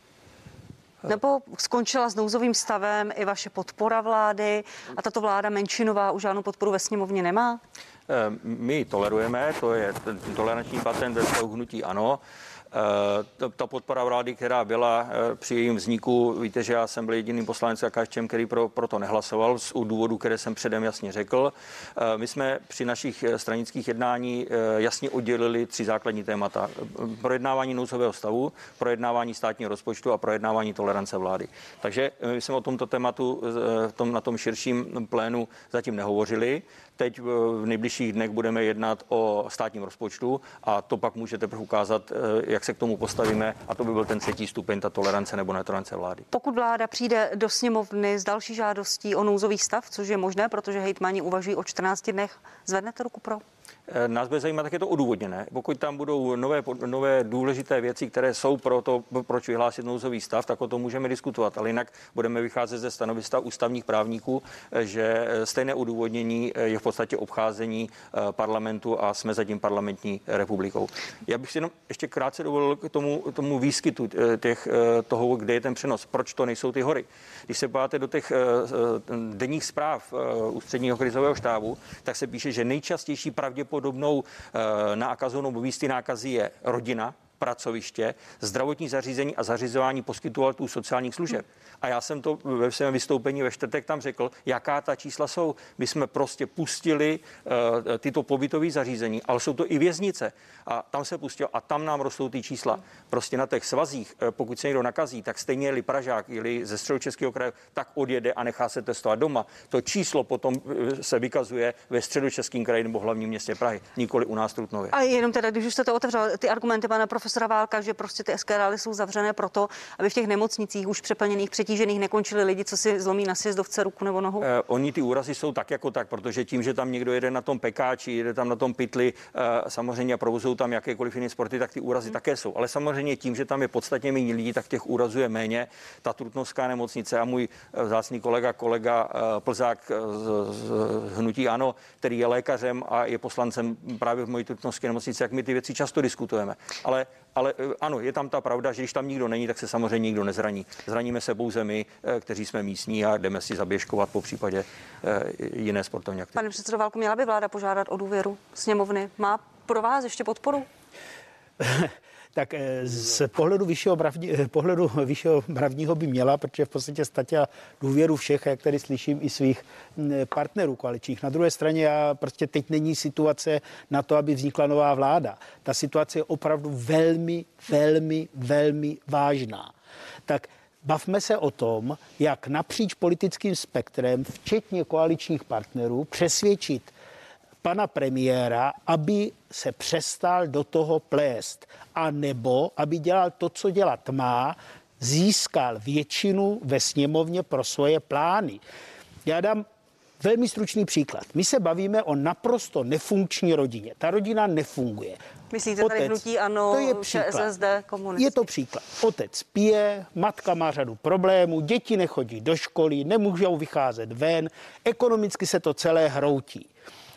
[SPEAKER 1] Nebo skončila s nouzovým stavem i vaše podpora vlády a tato vláda menšinová už žádnou podporu ve sněmovně nemá?
[SPEAKER 4] Eh, My ji tolerujeme, to je ten toleranční patent ve hnutí ano. Eh, ta- podpora vlády, která byla eh, při jejím vzniku, víte, že já jsem byl jediným poslancem KSČM, který pro, pro to nehlasoval z důvodu, které jsem předem jasně řekl. Eh, My jsme při našich stranických jednání jasně oddělili tři základní témata. Projednávání nouzového stavu, projednávání státního rozpočtu a projednávání tolerance vlády. Takže my jsme o tomto tématu tom, na tom širším plénu zatím nehovořili. Teď eh, v nejbližších dnech budeme jednat o státním rozpočtu a to pak může teprve ukázat, eh, jak se k tomu postavíme a to by byl ten třetí stupeň, ta tolerance nebo netolerance vlády.
[SPEAKER 1] Pokud vláda přijde do sněmovny s další žádostí o nouzový stav, což je možné, protože hejtmani uvažují o 14 dnech, zvednete ruku pro?
[SPEAKER 4] Eh, Nás bude zajímat, jak je to odůvodněné. Pokud tam budou nové, nové důležité věci, které jsou pro to, proč vyhlásit nouzový stav, tak o tom můžeme diskutovat. Ale jinak budeme vycházet ze stanoviska ústavních právníků, eh, že eh, stejné odůvodnění je v podstatě obcházení parlamentu a jsme zatím parlamentní republikou. Já bych si jenom ještě krátce dovolil k tomu, tomu výskytu těch, toho, kde je ten přenos. Proč to nejsou ty hory? Když se podíváte do těch denních zpráv ústředního krizového štábu, tak se píše, že nejčastější pravděpodobnou eh, nákazou nebo místy nákazy je rodina, pracoviště, zdravotní zařízení a zařizování poskytovatelů sociálních služeb. A já jsem to ve svém vystoupení ve čtvrtek tam řekl, jaká ta čísla jsou. My jsme prostě pustili uh, tyto pobytové zařízení, ale jsou to i věznice. A tam se pustilo a tam nám rostou ty čísla. Prostě na těch svazích, uh, pokud se někdo nakazí, tak stejně jeli Pražák, jeli ze středu Českého kraje, tak odjede a nechá se testovat doma. To číslo potom uh, se vykazuje ve středu Českém kraji nebo hlavním městě Prahy, nikoli u nás Trutnově.
[SPEAKER 1] A jenom teda, když už jste to otevřel, ty argumenty pana profesora Válka, že prostě ty SKRály jsou zavřené proto, aby v těch nemocnicích už přeplněných, přetížených nekončili lidi, co si zlomí na sjezdovce ruku nebo nohu?
[SPEAKER 4] Eh, oni ty úrazy jsou tak jako tak, protože tím, že tam někdo jede na tom pekáči, jede tam na tom pytli, eh, samozřejmě a provozují tam jakékoliv jiné sporty, tak ty úrazy hmm. také jsou. Ale samozřejmě tím, že tam je podstatně méně lidí, tak těch úrazů je méně. Ta Trutnovská nemocnice a můj eh, vzácný kolega, kolega eh, Plzák z, z Hnutí Ano, který je lékařem a je poslancem právě v mojí Trutnovské nemocnici, jak my ty věci často diskutujeme. Ale ale ano, je tam ta pravda, že když tam nikdo není, tak se samozřejmě nikdo nezraní. Zraníme se pouze my, kteří jsme místní a jdeme si zaběžkovat po případě jiné sportovní aktivity.
[SPEAKER 1] Pane předsedo Válku, měla by vláda požádat o důvěru sněmovny? Má pro vás ještě podporu?
[SPEAKER 3] tak eh, z pohledu vyššího, mravní, eh, pohledu vyššího mravního by měla, protože v podstatě statila důvěru všech, jak tady slyším, i svých mm, partnerů koaličních. Na druhé straně já prostě teď není situace na to, aby vznikla nová vláda. Ta situace je opravdu velmi, velmi, velmi vážná. Tak bavme se o tom, jak napříč politickým spektrem, včetně koaličních partnerů, přesvědčit pana premiéra, aby se přestal do toho plést, a nebo aby dělal to, co dělat má, získal většinu ve sněmovně pro svoje plány. Já dám velmi stručný příklad. My se bavíme o naprosto nefunkční rodině. Ta rodina nefunguje.
[SPEAKER 1] Myslíte Otec, tady hnutí ano, to je příklad. ČSSD, komunisti.
[SPEAKER 3] Je to příklad. Otec pije, matka má řadu problémů, děti nechodí do školy, nemůžou vycházet ven, ekonomicky se to celé hroutí.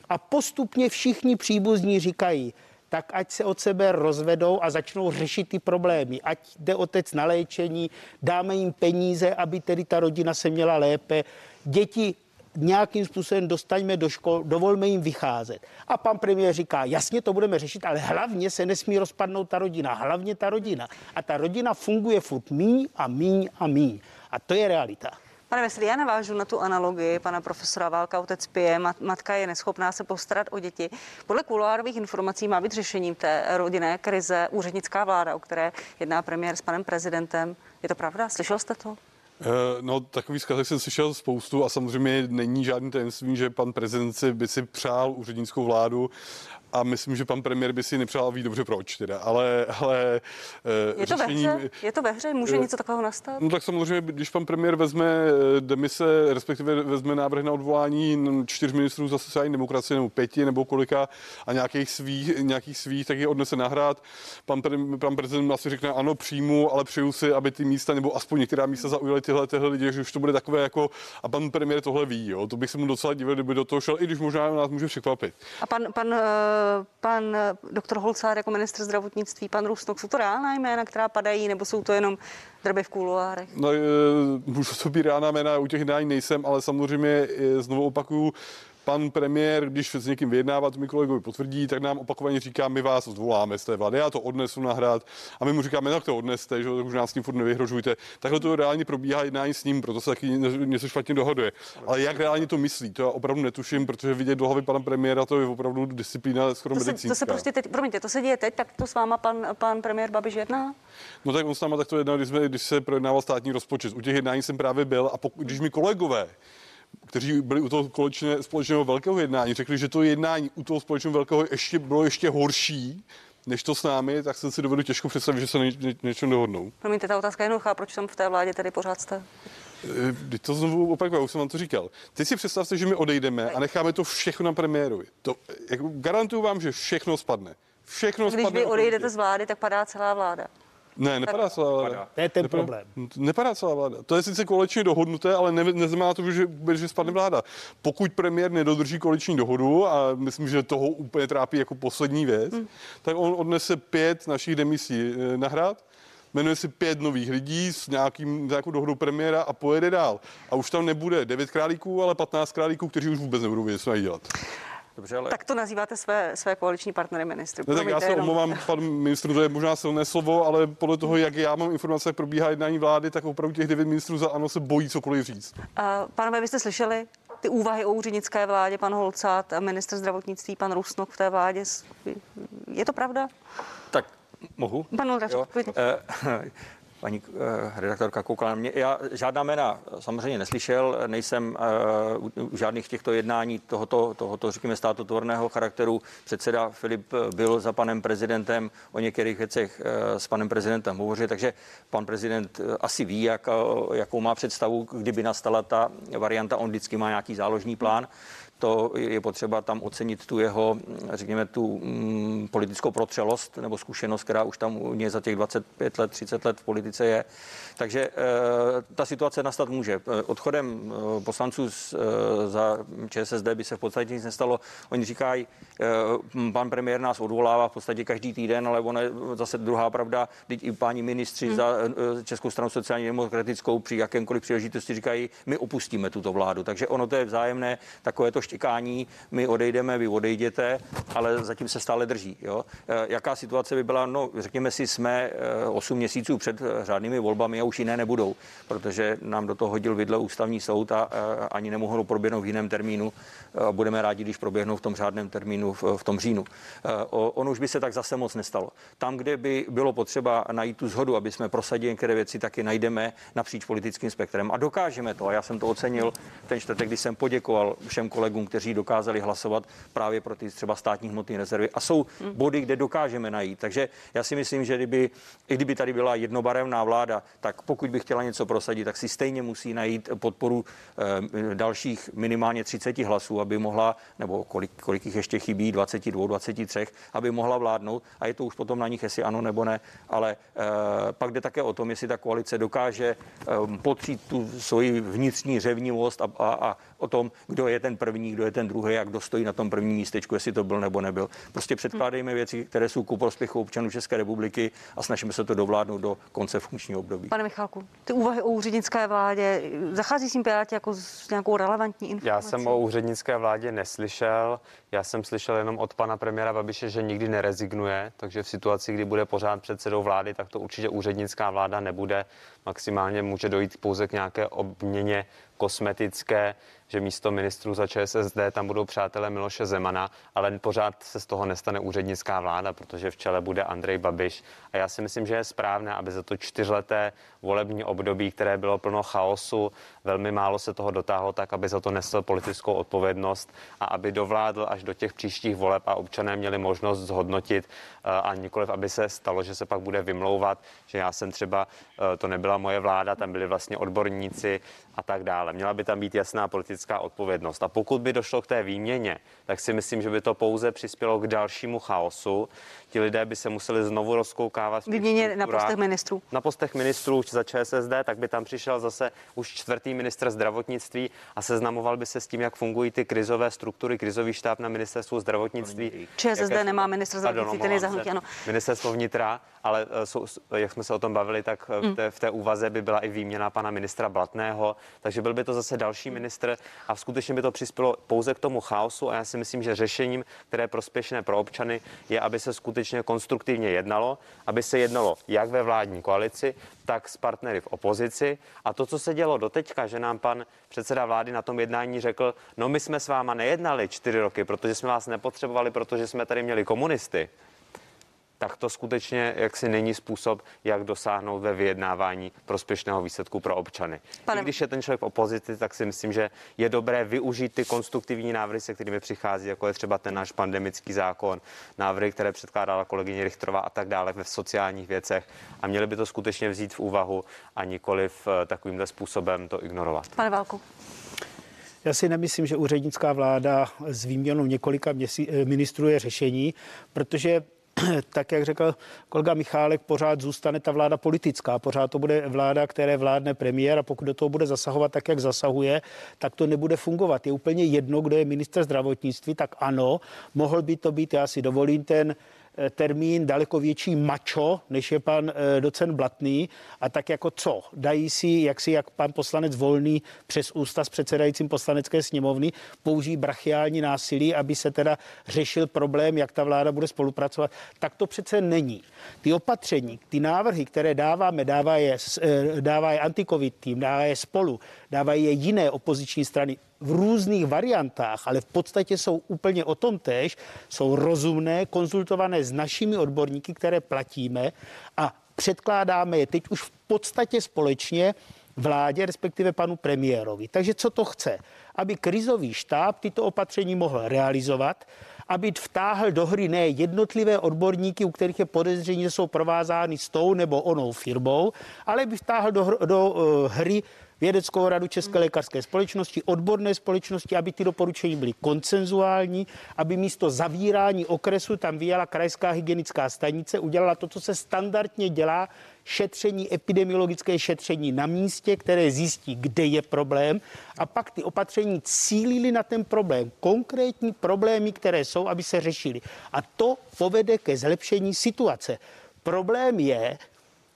[SPEAKER 3] A postupně všichni příbuzní říkají, tak ať se od sebe rozvedou a začnou řešit ty problémy. Ať jde otec na léčení, dáme jim peníze, aby tedy ta rodina se měla lépe. Děti nějakým způsobem dostaňme do škol, dovolme jim vycházet. A pan premiér říká, jasně to budeme řešit, ale hlavně se nesmí rozpadnout ta rodina, hlavně ta rodina. A ta rodina funguje furt míň a míň a míň. A to je realita.
[SPEAKER 1] Pane Veselý, já navážu na tu analogii pana profesora Válka, otec pije, mat, matka je neschopná se postarat o děti. Podle kuloárových informací má být řešením té rodinné krize úřednická vláda, o které jedná premiér s panem prezidentem. Je to pravda? Slyšel jste to?
[SPEAKER 2] Eh, no, takový zkazek jsem slyšel spoustu a samozřejmě není žádný tajemství, že pan prezident si by si přál úřednickou vládu a myslím, že pan premiér by si nepřál ví dobře proč teda, ale, ale
[SPEAKER 1] eh, je to řešení, ve hře? Je to ve hře? Může uh, něco takového nastat?
[SPEAKER 2] No tak samozřejmě, když pan premiér vezme eh, demise, respektive vezme návrh na odvolání čtyř ministrů za sociální demokracie nebo pěti nebo kolika a nějakých svých, nějakých svých tak je odnese nahrát. Pan, pan prezident asi řekne ano, přijmu, ale přeju si, aby ty místa nebo aspoň některá místa zaujaly tyhle, tyhle lidi, že už to bude takové jako, a pan premiér tohle ví, jo. to bych se mu docela divil, kdyby do toho šel, i když možná nás může překvapit.
[SPEAKER 1] A pan, pan pan doktor Holcár jako ministr zdravotnictví, pan Rusnok, jsou to reálná jména, která padají, nebo jsou to jenom drby v kuloárech?
[SPEAKER 2] No, e, můžu to být reálná jména, u těch jednání nejsem, ale samozřejmě e, znovu opakuju, pan premiér, když s někým vyjednává, to mi kolegovi potvrdí, tak nám opakovaně říká, my vás odvoláme z té vlády, já to odnesu na hrad a my mu říkáme, tak to odneste, že už nás tím furt nevyhrožujte. Takhle to reálně probíhá jednání s ním, proto se taky něco špatně dohoduje. Ale jak reálně to myslí, to já opravdu netuším, protože vidět do hlavy pana premiéra to je opravdu disciplína skoro
[SPEAKER 1] to se,
[SPEAKER 2] medicínská.
[SPEAKER 1] To se prostě teď, promiňte, to se děje teď, tak to s váma pan, pan premiér Babiš jedná?
[SPEAKER 2] No tak on s náma tak to jedná, když, jsme, když se projednával státní rozpočet. U těch jednání jsem právě byl a pokud, když mi kolegové kteří byli u toho společného velkého jednání, řekli, že to jednání u toho společného velkého ještě bylo ještě horší, než to s námi, tak jsem si dovedu těžko představit, že se ně, ně, něčem dohodnou.
[SPEAKER 1] Promiňte, ta otázka je jednoduchá, proč tam v té vládě tedy pořád jste?
[SPEAKER 2] Když to znovu opakuju, už jsem vám to říkal. Teď si představte, že my odejdeme a necháme to všechno na premiérovi. To, jako garantuju vám, že všechno spadne. Všechno
[SPEAKER 1] Když
[SPEAKER 2] spadne.
[SPEAKER 1] Když vy odejdete z vlády, tak padá celá vláda.
[SPEAKER 2] Ne, nepadá celá vláda.
[SPEAKER 3] To je ten nepadá, problém.
[SPEAKER 2] Nepadá celá vláda. To je sice koaličně dohodnuté, ale ne, neznamená to, že, že spadne vláda. Pokud premiér nedodrží koaliční dohodu, a myslím, že toho úplně trápí jako poslední věc, hmm. tak on odnese pět našich demisí eh, na hrad, jmenuje si pět nových lidí s nějakým, nějakou dohodou premiéra a pojede dál. A už tam nebude devět králíků, ale 15 králíků, kteří už vůbec nebudou vědět, co mají dělat.
[SPEAKER 4] Dobře, ale...
[SPEAKER 1] Tak to nazýváte své, své koaliční partnery ministry.
[SPEAKER 2] Ne, tak já se omlouvám, pan ministru, to je možná silné slovo, ale podle toho, jak já mám informace, jak probíhá jednání vlády, tak opravdu těch devět ministrů za ANO se bojí cokoliv říct. Uh,
[SPEAKER 1] pánové, vy jste slyšeli ty úvahy o úřednické vládě, pan Holcát a minister zdravotnictví, pan Rusnok v té vládě. Je to pravda?
[SPEAKER 4] Tak mohu?
[SPEAKER 1] Pan Oldraček,
[SPEAKER 4] paní uh, redaktorka koukala na mě. Já žádná jména samozřejmě neslyšel, nejsem uh, u žádných těchto jednání tohoto, tohoto řekněme, státotvorného charakteru. Předseda Filip byl za panem prezidentem o některých věcech s panem prezidentem hovořil, takže pan prezident asi ví, jak, jakou má představu, kdyby nastala ta varianta. On vždycky má nějaký záložní plán to je potřeba tam ocenit tu jeho, řekněme, tu mm, politickou protřelost nebo zkušenost, která už tam u něj za těch 25 let, 30 let v politice je. Takže e, ta situace nastat může. Eh, odchodem e, poslanců z, e, za ČSSD by se v podstatě nic nestalo. Oni říkají, e, pan premiér nás odvolává v podstatě každý týden, ale ono je zase druhá pravda, teď i páni ministři hmm. za e, Českou stranu sociálně demokratickou při jakémkoliv příležitosti říkají, my opustíme tuto vládu. Takže ono to je vzájemné takové to štěkání, my odejdeme, vy odejděte, ale zatím se stále drží. Jo? E, jaká situace by byla? No, řekněme si, jsme 8 e, měsíců před řádnými volbami a už jiné nebudou, protože nám do toho hodil vidle ústavní soud a ani nemohou proběhnout v jiném termínu. Budeme rádi, když proběhnou v tom řádném termínu v, v tom říjnu. On už by se tak zase moc nestalo. Tam, kde by bylo potřeba najít tu zhodu, aby jsme prosadili některé věci, taky najdeme napříč politickým spektrem a dokážeme to. A já jsem to ocenil ten čtvrtek, když jsem poděkoval všem kolegům, kteří dokázali hlasovat právě pro ty třeba státní hmotné rezervy. A jsou hmm. body, kde dokážeme najít. Takže já si myslím, že kdyby, i kdyby tady byla jednobarevná vláda, tak pokud by chtěla něco prosadit, tak si stejně musí najít podporu eh, dalších minimálně 30 hlasů, aby mohla, nebo kolik, kolik jich ještě chybí, 22, 23, aby mohla vládnout. A je to už potom na nich, jestli ano nebo ne. Ale eh, pak jde také o tom, jestli ta koalice dokáže eh, potřít tu svoji vnitřní řevnivost a, a, a o tom, kdo je ten první, kdo je ten druhý, jak kdo stojí na tom prvním místečku, jestli to byl nebo nebyl. Prostě předkládejme věci, které jsou ku prospěchu občanů České republiky a snažíme se to dovládnout do konce funkčního období.
[SPEAKER 1] Pane Michalku, ty úvahy o úřednické vládě, zachází s tím Piráti jako s nějakou relevantní informací?
[SPEAKER 5] Já jsem o úřednické vládě neslyšel. Já jsem slyšel jenom od pana premiéra Babiše, že nikdy nerezignuje, takže v situaci, kdy bude pořád předsedou vlády, tak to určitě úřednická vláda nebude. Maximálně může dojít pouze k nějaké obměně kosmetické, že místo ministrů za ČSSD tam budou přátelé Miloše Zemana, ale pořád se z toho nestane úřednická vláda, protože v čele bude Andrej Babiš. A já si myslím, že je správné, aby za to čtyřleté volební období, které bylo plno chaosu, velmi málo se toho dotáhlo tak, aby za to nesl politickou odpovědnost a aby dovládl do těch příštích voleb a občané měli možnost zhodnotit eh, a nikoliv, aby se stalo, že se pak bude vymlouvat, že já jsem třeba, eh, to nebyla moje vláda, tam byli vlastně odborníci a tak dále. Měla by tam být jasná politická odpovědnost. A pokud by došlo k té výměně, tak si myslím, že by to pouze přispělo k dalšímu chaosu. Ti lidé by se museli znovu rozkoukávat.
[SPEAKER 1] Výměně na postech ministrů.
[SPEAKER 5] Na postech ministrů za ČSSD, tak by tam přišel zase už čtvrtý ministr zdravotnictví a seznamoval by se s tím, jak fungují ty krizové struktury, krizový štáb na ministerstvu zdravotnictví.
[SPEAKER 1] ČSSD nemá ministr zdravotnictví, ten je zahnutí, ano.
[SPEAKER 5] Ministerstvo vnitra, ale eh, jak jsme se o tom bavili, tak eh, v té, v té úvaze by byla i výměna pana ministra Blatného, takže byl by to zase další ministr a skutečně by to přispělo pouze k tomu chaosu a já si myslím, že řešením, které je prospěšné pro občany, je, aby se skutečně konstruktivně jednalo, aby se jednalo jak ve vládní koalici, tak s partnery v opozici. A to, co se dělo doteďka, že nám pan předseda vlády na tom jednání řekl, no my jsme s váma nejednali čtyři roky, protože jsme vás nepotřebovali, protože jsme tady měli komunisty tak to skutečně jaksi není způsob, jak dosáhnout ve vyjednávání prospěšného výsledku pro občany. Pane... I když je ten člověk v opozici, tak si myslím, že je dobré využít ty konstruktivní návrhy, se kterými přichází, jako je třeba ten náš pandemický zákon, návrhy, které předkládala kolegyně Richterová a tak dále ve sociálních věcech. A měli by to skutečně vzít v úvahu a nikoliv eh, takovýmhle způsobem to ignorovat.
[SPEAKER 1] Pane Válku.
[SPEAKER 3] Já si nemyslím, že úřednická vláda s výměnou několika měsí, eh, ministrů je řešení, protože tak jak řekl kolega Michálek, pořád zůstane ta vláda politická, pořád to bude vláda, které vládne premiér a pokud do toho bude zasahovat tak, jak zasahuje, tak to nebude fungovat. Je úplně jedno, kdo je minister zdravotnictví, tak ano, mohl by to být, já si dovolím ten termín daleko větší mačo, než je pan eh, docent Blatný. A tak jako co? Dají si, jak si jak pan poslanec Volný přes ústa s předsedajícím poslanecké sněmovny použijí brachiální násilí, aby se teda řešil problém, jak ta vláda bude spolupracovat. Tak to přece není. Ty opatření, ty návrhy, které dáváme, dává je, dává je antikovid tým, dává je spolu, dávají je jiné opoziční strany v různých variantách, ale v podstatě jsou úplně o tom též, jsou rozumné, konzultované s našimi odborníky, které platíme a předkládáme je teď už v podstatě společně vládě, respektive panu premiérovi. Takže co to chce? Aby krizový štáb tyto opatření mohl realizovat, aby vtáhl do hry ne jednotlivé odborníky, u kterých je podezření, že jsou provázány s tou nebo onou firmou, ale by vtáhl do, do uh, hry vědeckou radu České lékařské společnosti, odborné společnosti, aby ty doporučení byly koncenzuální, aby místo zavírání okresu tam vyjela krajská hygienická stanice, udělala to, co se standardně dělá, šetření, epidemiologické šetření na místě, které zjistí, kde je problém a pak ty opatření cílili na ten problém, konkrétní problémy, které jsou, aby se řešili. A to povede ke zlepšení situace. Problém je,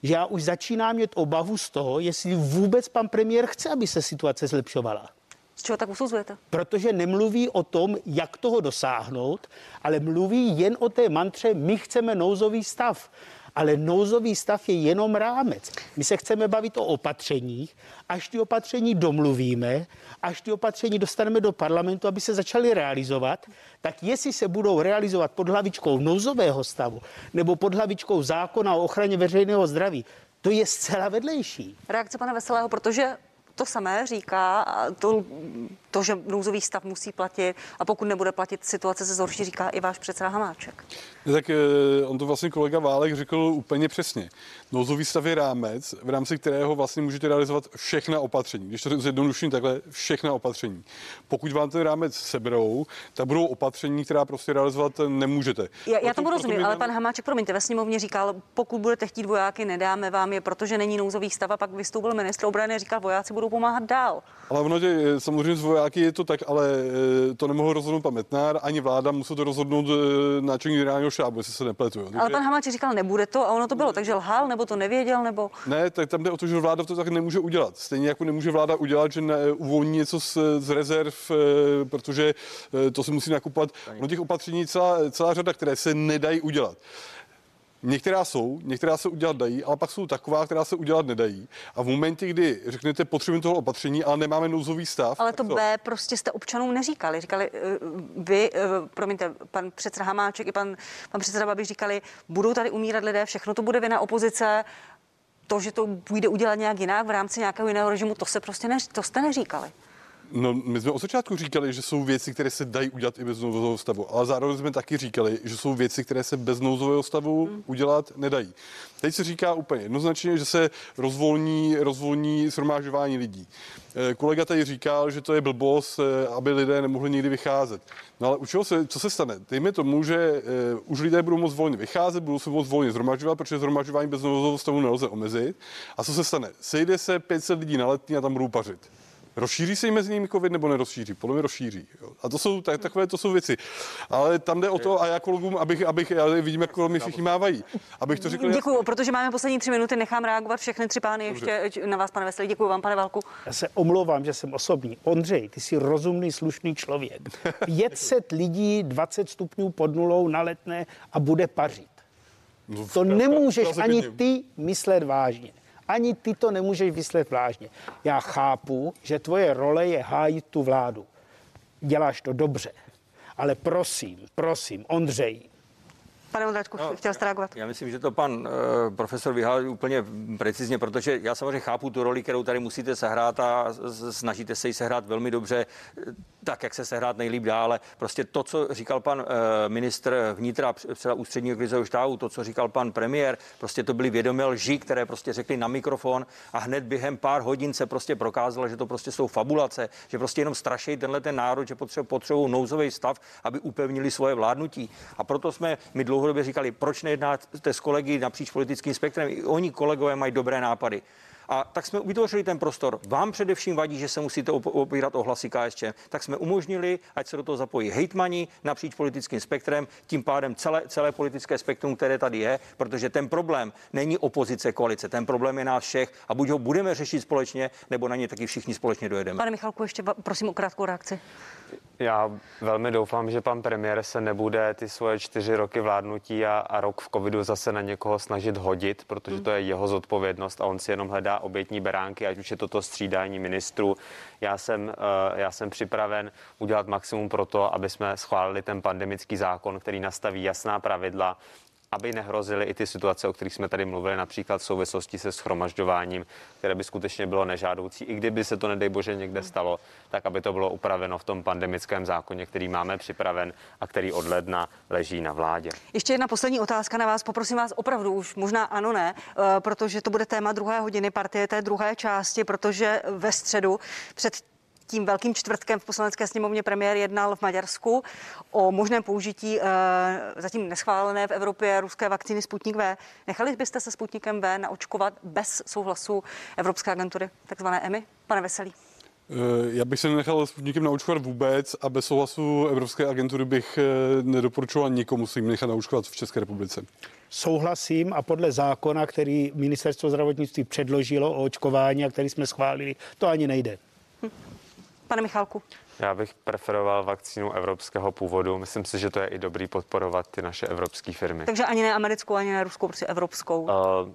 [SPEAKER 3] že já už začínám mít obavu z toho, jestli vůbec pan premiér chce, aby se situace zlepšovala.
[SPEAKER 1] Z čeho tak usuzujete?
[SPEAKER 3] Protože nemluví o tom, jak toho dosáhnout, ale mluví jen o té mantře, my chceme nouzový stav ale nouzový stav je jenom rámec. My se chceme bavit o opatřeních, až ty opatření domluvíme, až ty opatření dostaneme do parlamentu, aby se začaly realizovat, tak jestli se budou realizovat pod hlavičkou nouzového stavu nebo pod hlavičkou zákona o ochraně veřejného zdraví, to je zcela vedlejší.
[SPEAKER 1] Reakce pana Veselého, protože to samé říká, to, to, že nouzový stav musí platit a pokud nebude platit, situace se zhorší, říká i váš předseda Hamáček.
[SPEAKER 2] Tak eh, on to vlastně kolega Válek řekl úplně přesně. Nouzový stav je rámec, v rámci kterého vlastně můžete realizovat všechna opatření. Když to zjednoduším takhle, všechna opatření. Pokud vám ten rámec seberou, tak budou opatření, která prostě realizovat nemůžete.
[SPEAKER 1] Já, já tomu rozumím, ale pan Hamáček, promiňte, ve sněmovně říkal, pokud budete chtít vojáky, nedáme vám je, protože není nouzový stav a pak vystoupil ministr obrany a říkal, vojáci budou pomáhat dál.
[SPEAKER 2] Ale ono, že eh, samozřejmě z vojáky je to tak, ale eh, to nemohl rozhodnout pan Metnár, ani vláda musí to rozhodnout náčelník generálního štábu, jestli se nepletu. Jo.
[SPEAKER 1] Ale pan Hamáček říkal, nebude to a ono to bylo, takže lhal, nebo to nevěděl, nebo...
[SPEAKER 2] Ne, tak tam jde o to, že vláda to tak nemůže udělat. Stejně jako nemůže vláda udělat, že ne, uvolní něco z, z rezerv, eh, protože to se musí nakupovat. No těch opatření celá, celá řada, které se nedají udělat. Některá jsou, některá se udělat dají, ale pak jsou taková, která se udělat nedají. A v momentě, kdy řeknete, potřebujeme toho opatření, ale nemáme nouzový stav.
[SPEAKER 1] Ale to B prostě jste občanům neříkali. Říkali, uh, vy, uh, promiňte, pan předseda Hamáček i pan, pan předseda Babiš říkali, budou tady umírat lidé, všechno to bude vina opozice. To, že to půjde udělat nějak jinak v rámci nějakého jiného režimu, to se prostě ne, to jste neříkali.
[SPEAKER 2] No, my jsme od začátku říkali, že jsou věci, které se dají udělat i bez nouzového stavu, ale zároveň jsme taky říkali, že jsou věci, které se bez nouzového stavu hmm. udělat nedají. Teď se říká úplně jednoznačně, že se rozvolní, rozvolní shromážování lidí. Eh, kolega tady říkal, že to je blbost, eh, aby lidé nemohli nikdy vycházet. No ale u čeho se, co se stane? Dejme tomu, že uh, už lidé budou moct volně vycházet, budou se moct volně zhromažďovat, protože zhromažďování bez nouzového stavu nelze omezit. A co se stane? Sejde se 500 lidí na letní a tam budou pařit. Rozšíří se jim mezi nimi covid nebo nerozšíří? Podle mě rozšíří. Jo. A to jsou tak, takové to jsou věci. Ale tam jde o to, a já kolegům, abych, abych já vidím, jak kolem všichni mávají. Abych to řekl.
[SPEAKER 1] Děkuji, jasný. protože máme poslední tři minuty, nechám reagovat všechny tři pány Dobře. ještě na vás, pane Veselý. Děkuji vám, pane Valku.
[SPEAKER 3] Já se omlouvám, že jsem osobní. Ondřej, ty jsi rozumný, slušný člověk. 500 lidí, 20 stupňů pod nulou na letné a bude pařit. No, to nemůžeš ani ty myslet vážně. Ani ty to nemůžeš vyslet vážně. Já chápu, že tvoje role je hájit tu vládu. Děláš to dobře. Ale prosím, prosím, Ondřej,
[SPEAKER 1] Pane Ondráčku, no, chtěl jste reagovat?
[SPEAKER 4] Já myslím, že to pan uh, profesor vyhál úplně precizně, protože já samozřejmě chápu tu roli, kterou tady musíte sehrát a snažíte se ji sehrát velmi dobře, tak, jak se sehrát nejlíp dá, ale prostě to, co říkal pan uh, ministr vnitra, předseda ústředního krizového štábu, to, co říkal pan premiér, prostě to byly vědomé lži, které prostě řekli na mikrofon a hned během pár hodin se prostě prokázalo, že to prostě jsou fabulace, že prostě jenom straší tenhle ten národ, že potřebují potřebují nouzový stav, aby upevnili svoje vládnutí. A proto jsme my dlouhodobě říkali, proč nejednáte s kolegy napříč politickým spektrem. I oni kolegové mají dobré nápady. A tak jsme vytvořili ten prostor. Vám především vadí, že se musíte opírat o hlasy KSČ, tak jsme umožnili, ať se do toho zapojí hejtmani napříč politickým spektrem, tím pádem celé, celé politické spektrum, které tady je, protože ten problém není opozice, koalice, ten problém je nás všech a buď ho budeme řešit společně, nebo na ně taky všichni společně dojedeme.
[SPEAKER 1] Pane Michalku, ještě prosím o krátkou reakci.
[SPEAKER 5] Já velmi doufám, že pan premiér se nebude ty svoje čtyři roky vládnutí a, a rok v covidu zase na někoho snažit hodit, protože to je jeho zodpovědnost a on si jenom hledá obětní beránky, ať už je toto střídání ministrů. Já jsem, uh, já jsem připraven udělat maximum pro to, aby jsme schválili ten pandemický zákon, který nastaví jasná pravidla, aby nehrozily i ty situace, o kterých jsme tady mluvili, například v souvislosti se schromažďováním, které by skutečně bylo nežádoucí. I kdyby se to, nedej bože, někde stalo, tak aby to bylo upraveno v tom pandemickém zákoně, který máme připraven a který od ledna leží na vládě.
[SPEAKER 1] Ještě jedna poslední otázka na vás. Poprosím vás opravdu už, možná ano, ne, eh, protože to bude téma druhé hodiny partie té druhé části, protože ve středu před tím velkým čtvrtkem v poslanecké sněmovně premiér jednal v Maďarsku o možném použití e, zatím neschválené v Evropě ruské vakcíny Sputnik V. Nechali byste se Sputnikem V naočkovat bez souhlasu Evropské agentury, takzvané EMI? Pane Veselý.
[SPEAKER 2] Eh, já bych se nenechal Sputnikem naučkovat vůbec a bez souhlasu Evropské agentury bych eh, nedoporučoval nikomu se jim nechat naučkovat v České republice.
[SPEAKER 3] Souhlasím a podle zákona, který ministerstvo zdravotnictví předložilo o očkování a který jsme schválili, to ani nejde. Hm.
[SPEAKER 1] Pane Michalku.
[SPEAKER 5] Já bych preferoval vakcínu evropského původu. Myslím si, že to je i dobrý podporovat ty naše evropské firmy.
[SPEAKER 1] Takže ani ne americkou, ani ne ruskou, prostě evropskou. Uh,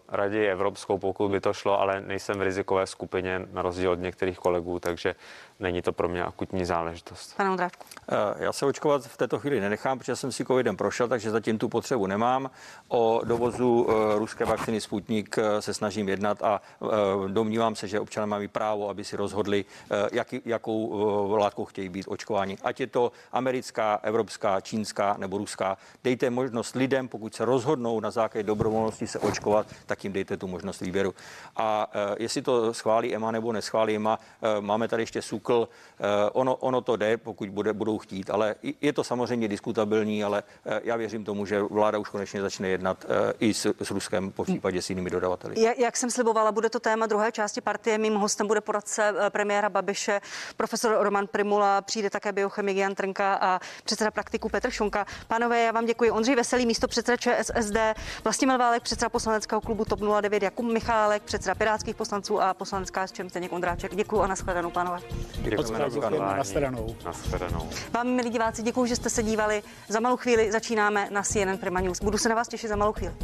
[SPEAKER 5] raději evropskou, pokud by to šlo, ale nejsem v rizikové skupině na rozdíl od některých kolegů, takže není to pro mě akutní záležitost.
[SPEAKER 1] Pane Ondráčku.
[SPEAKER 4] Uh, já se očkovat v této chvíli nenechám, protože jsem si covidem prošel, takže zatím tu potřebu nemám. O dovozu uh, ruské vakciny Sputnik uh, se snažím jednat a uh, domnívám se, že občané mají právo, aby si rozhodli, uh, jaký, jakou uh, látkou chtějí být očkováni. Ať je to americká, evropská, čínská nebo ruská. Dejte možnost lidem, pokud se rozhodnou na základě dobrovolnosti se očkovat, tak jim dejte tu možnost výběru. A uh, jestli to schválí EMA nebo neschválí EMA, uh, máme tady ještě SUKL. Uh, ono, ono to jde, pokud bude, budou chtít, ale je to samozřejmě diskutabilní, ale já věřím tomu, že vláda už konečně začne jednat i s, s Ruskem, po případě s jinými dodavateli.
[SPEAKER 1] Jak, jak jsem slibovala, bude to téma druhé části partie. Mým hostem bude poradce premiéra Babiše, profesor Roman Primul Primula, přijde také biochemik Jan Trnka a předseda praktiku Petr Šunka. Pánové, já vám děkuji. Ondřej Veselý, místo předseda ČSSD, Vlastimil Válek, předseda poslaneckého klubu TOP 09, Jakub Michálek, předseda pirátských poslanců a poslanecká s čem Zdeněk Ondráček. Děkuji a nashledanou, pánové.
[SPEAKER 3] Děkujeme, nashledanou.
[SPEAKER 5] nashledanou.
[SPEAKER 1] Vám, milí diváci, děkuji, že jste se dívali. Za malou chvíli začínáme na CNN Prima News. Budu se na vás těšit za malou chvíli.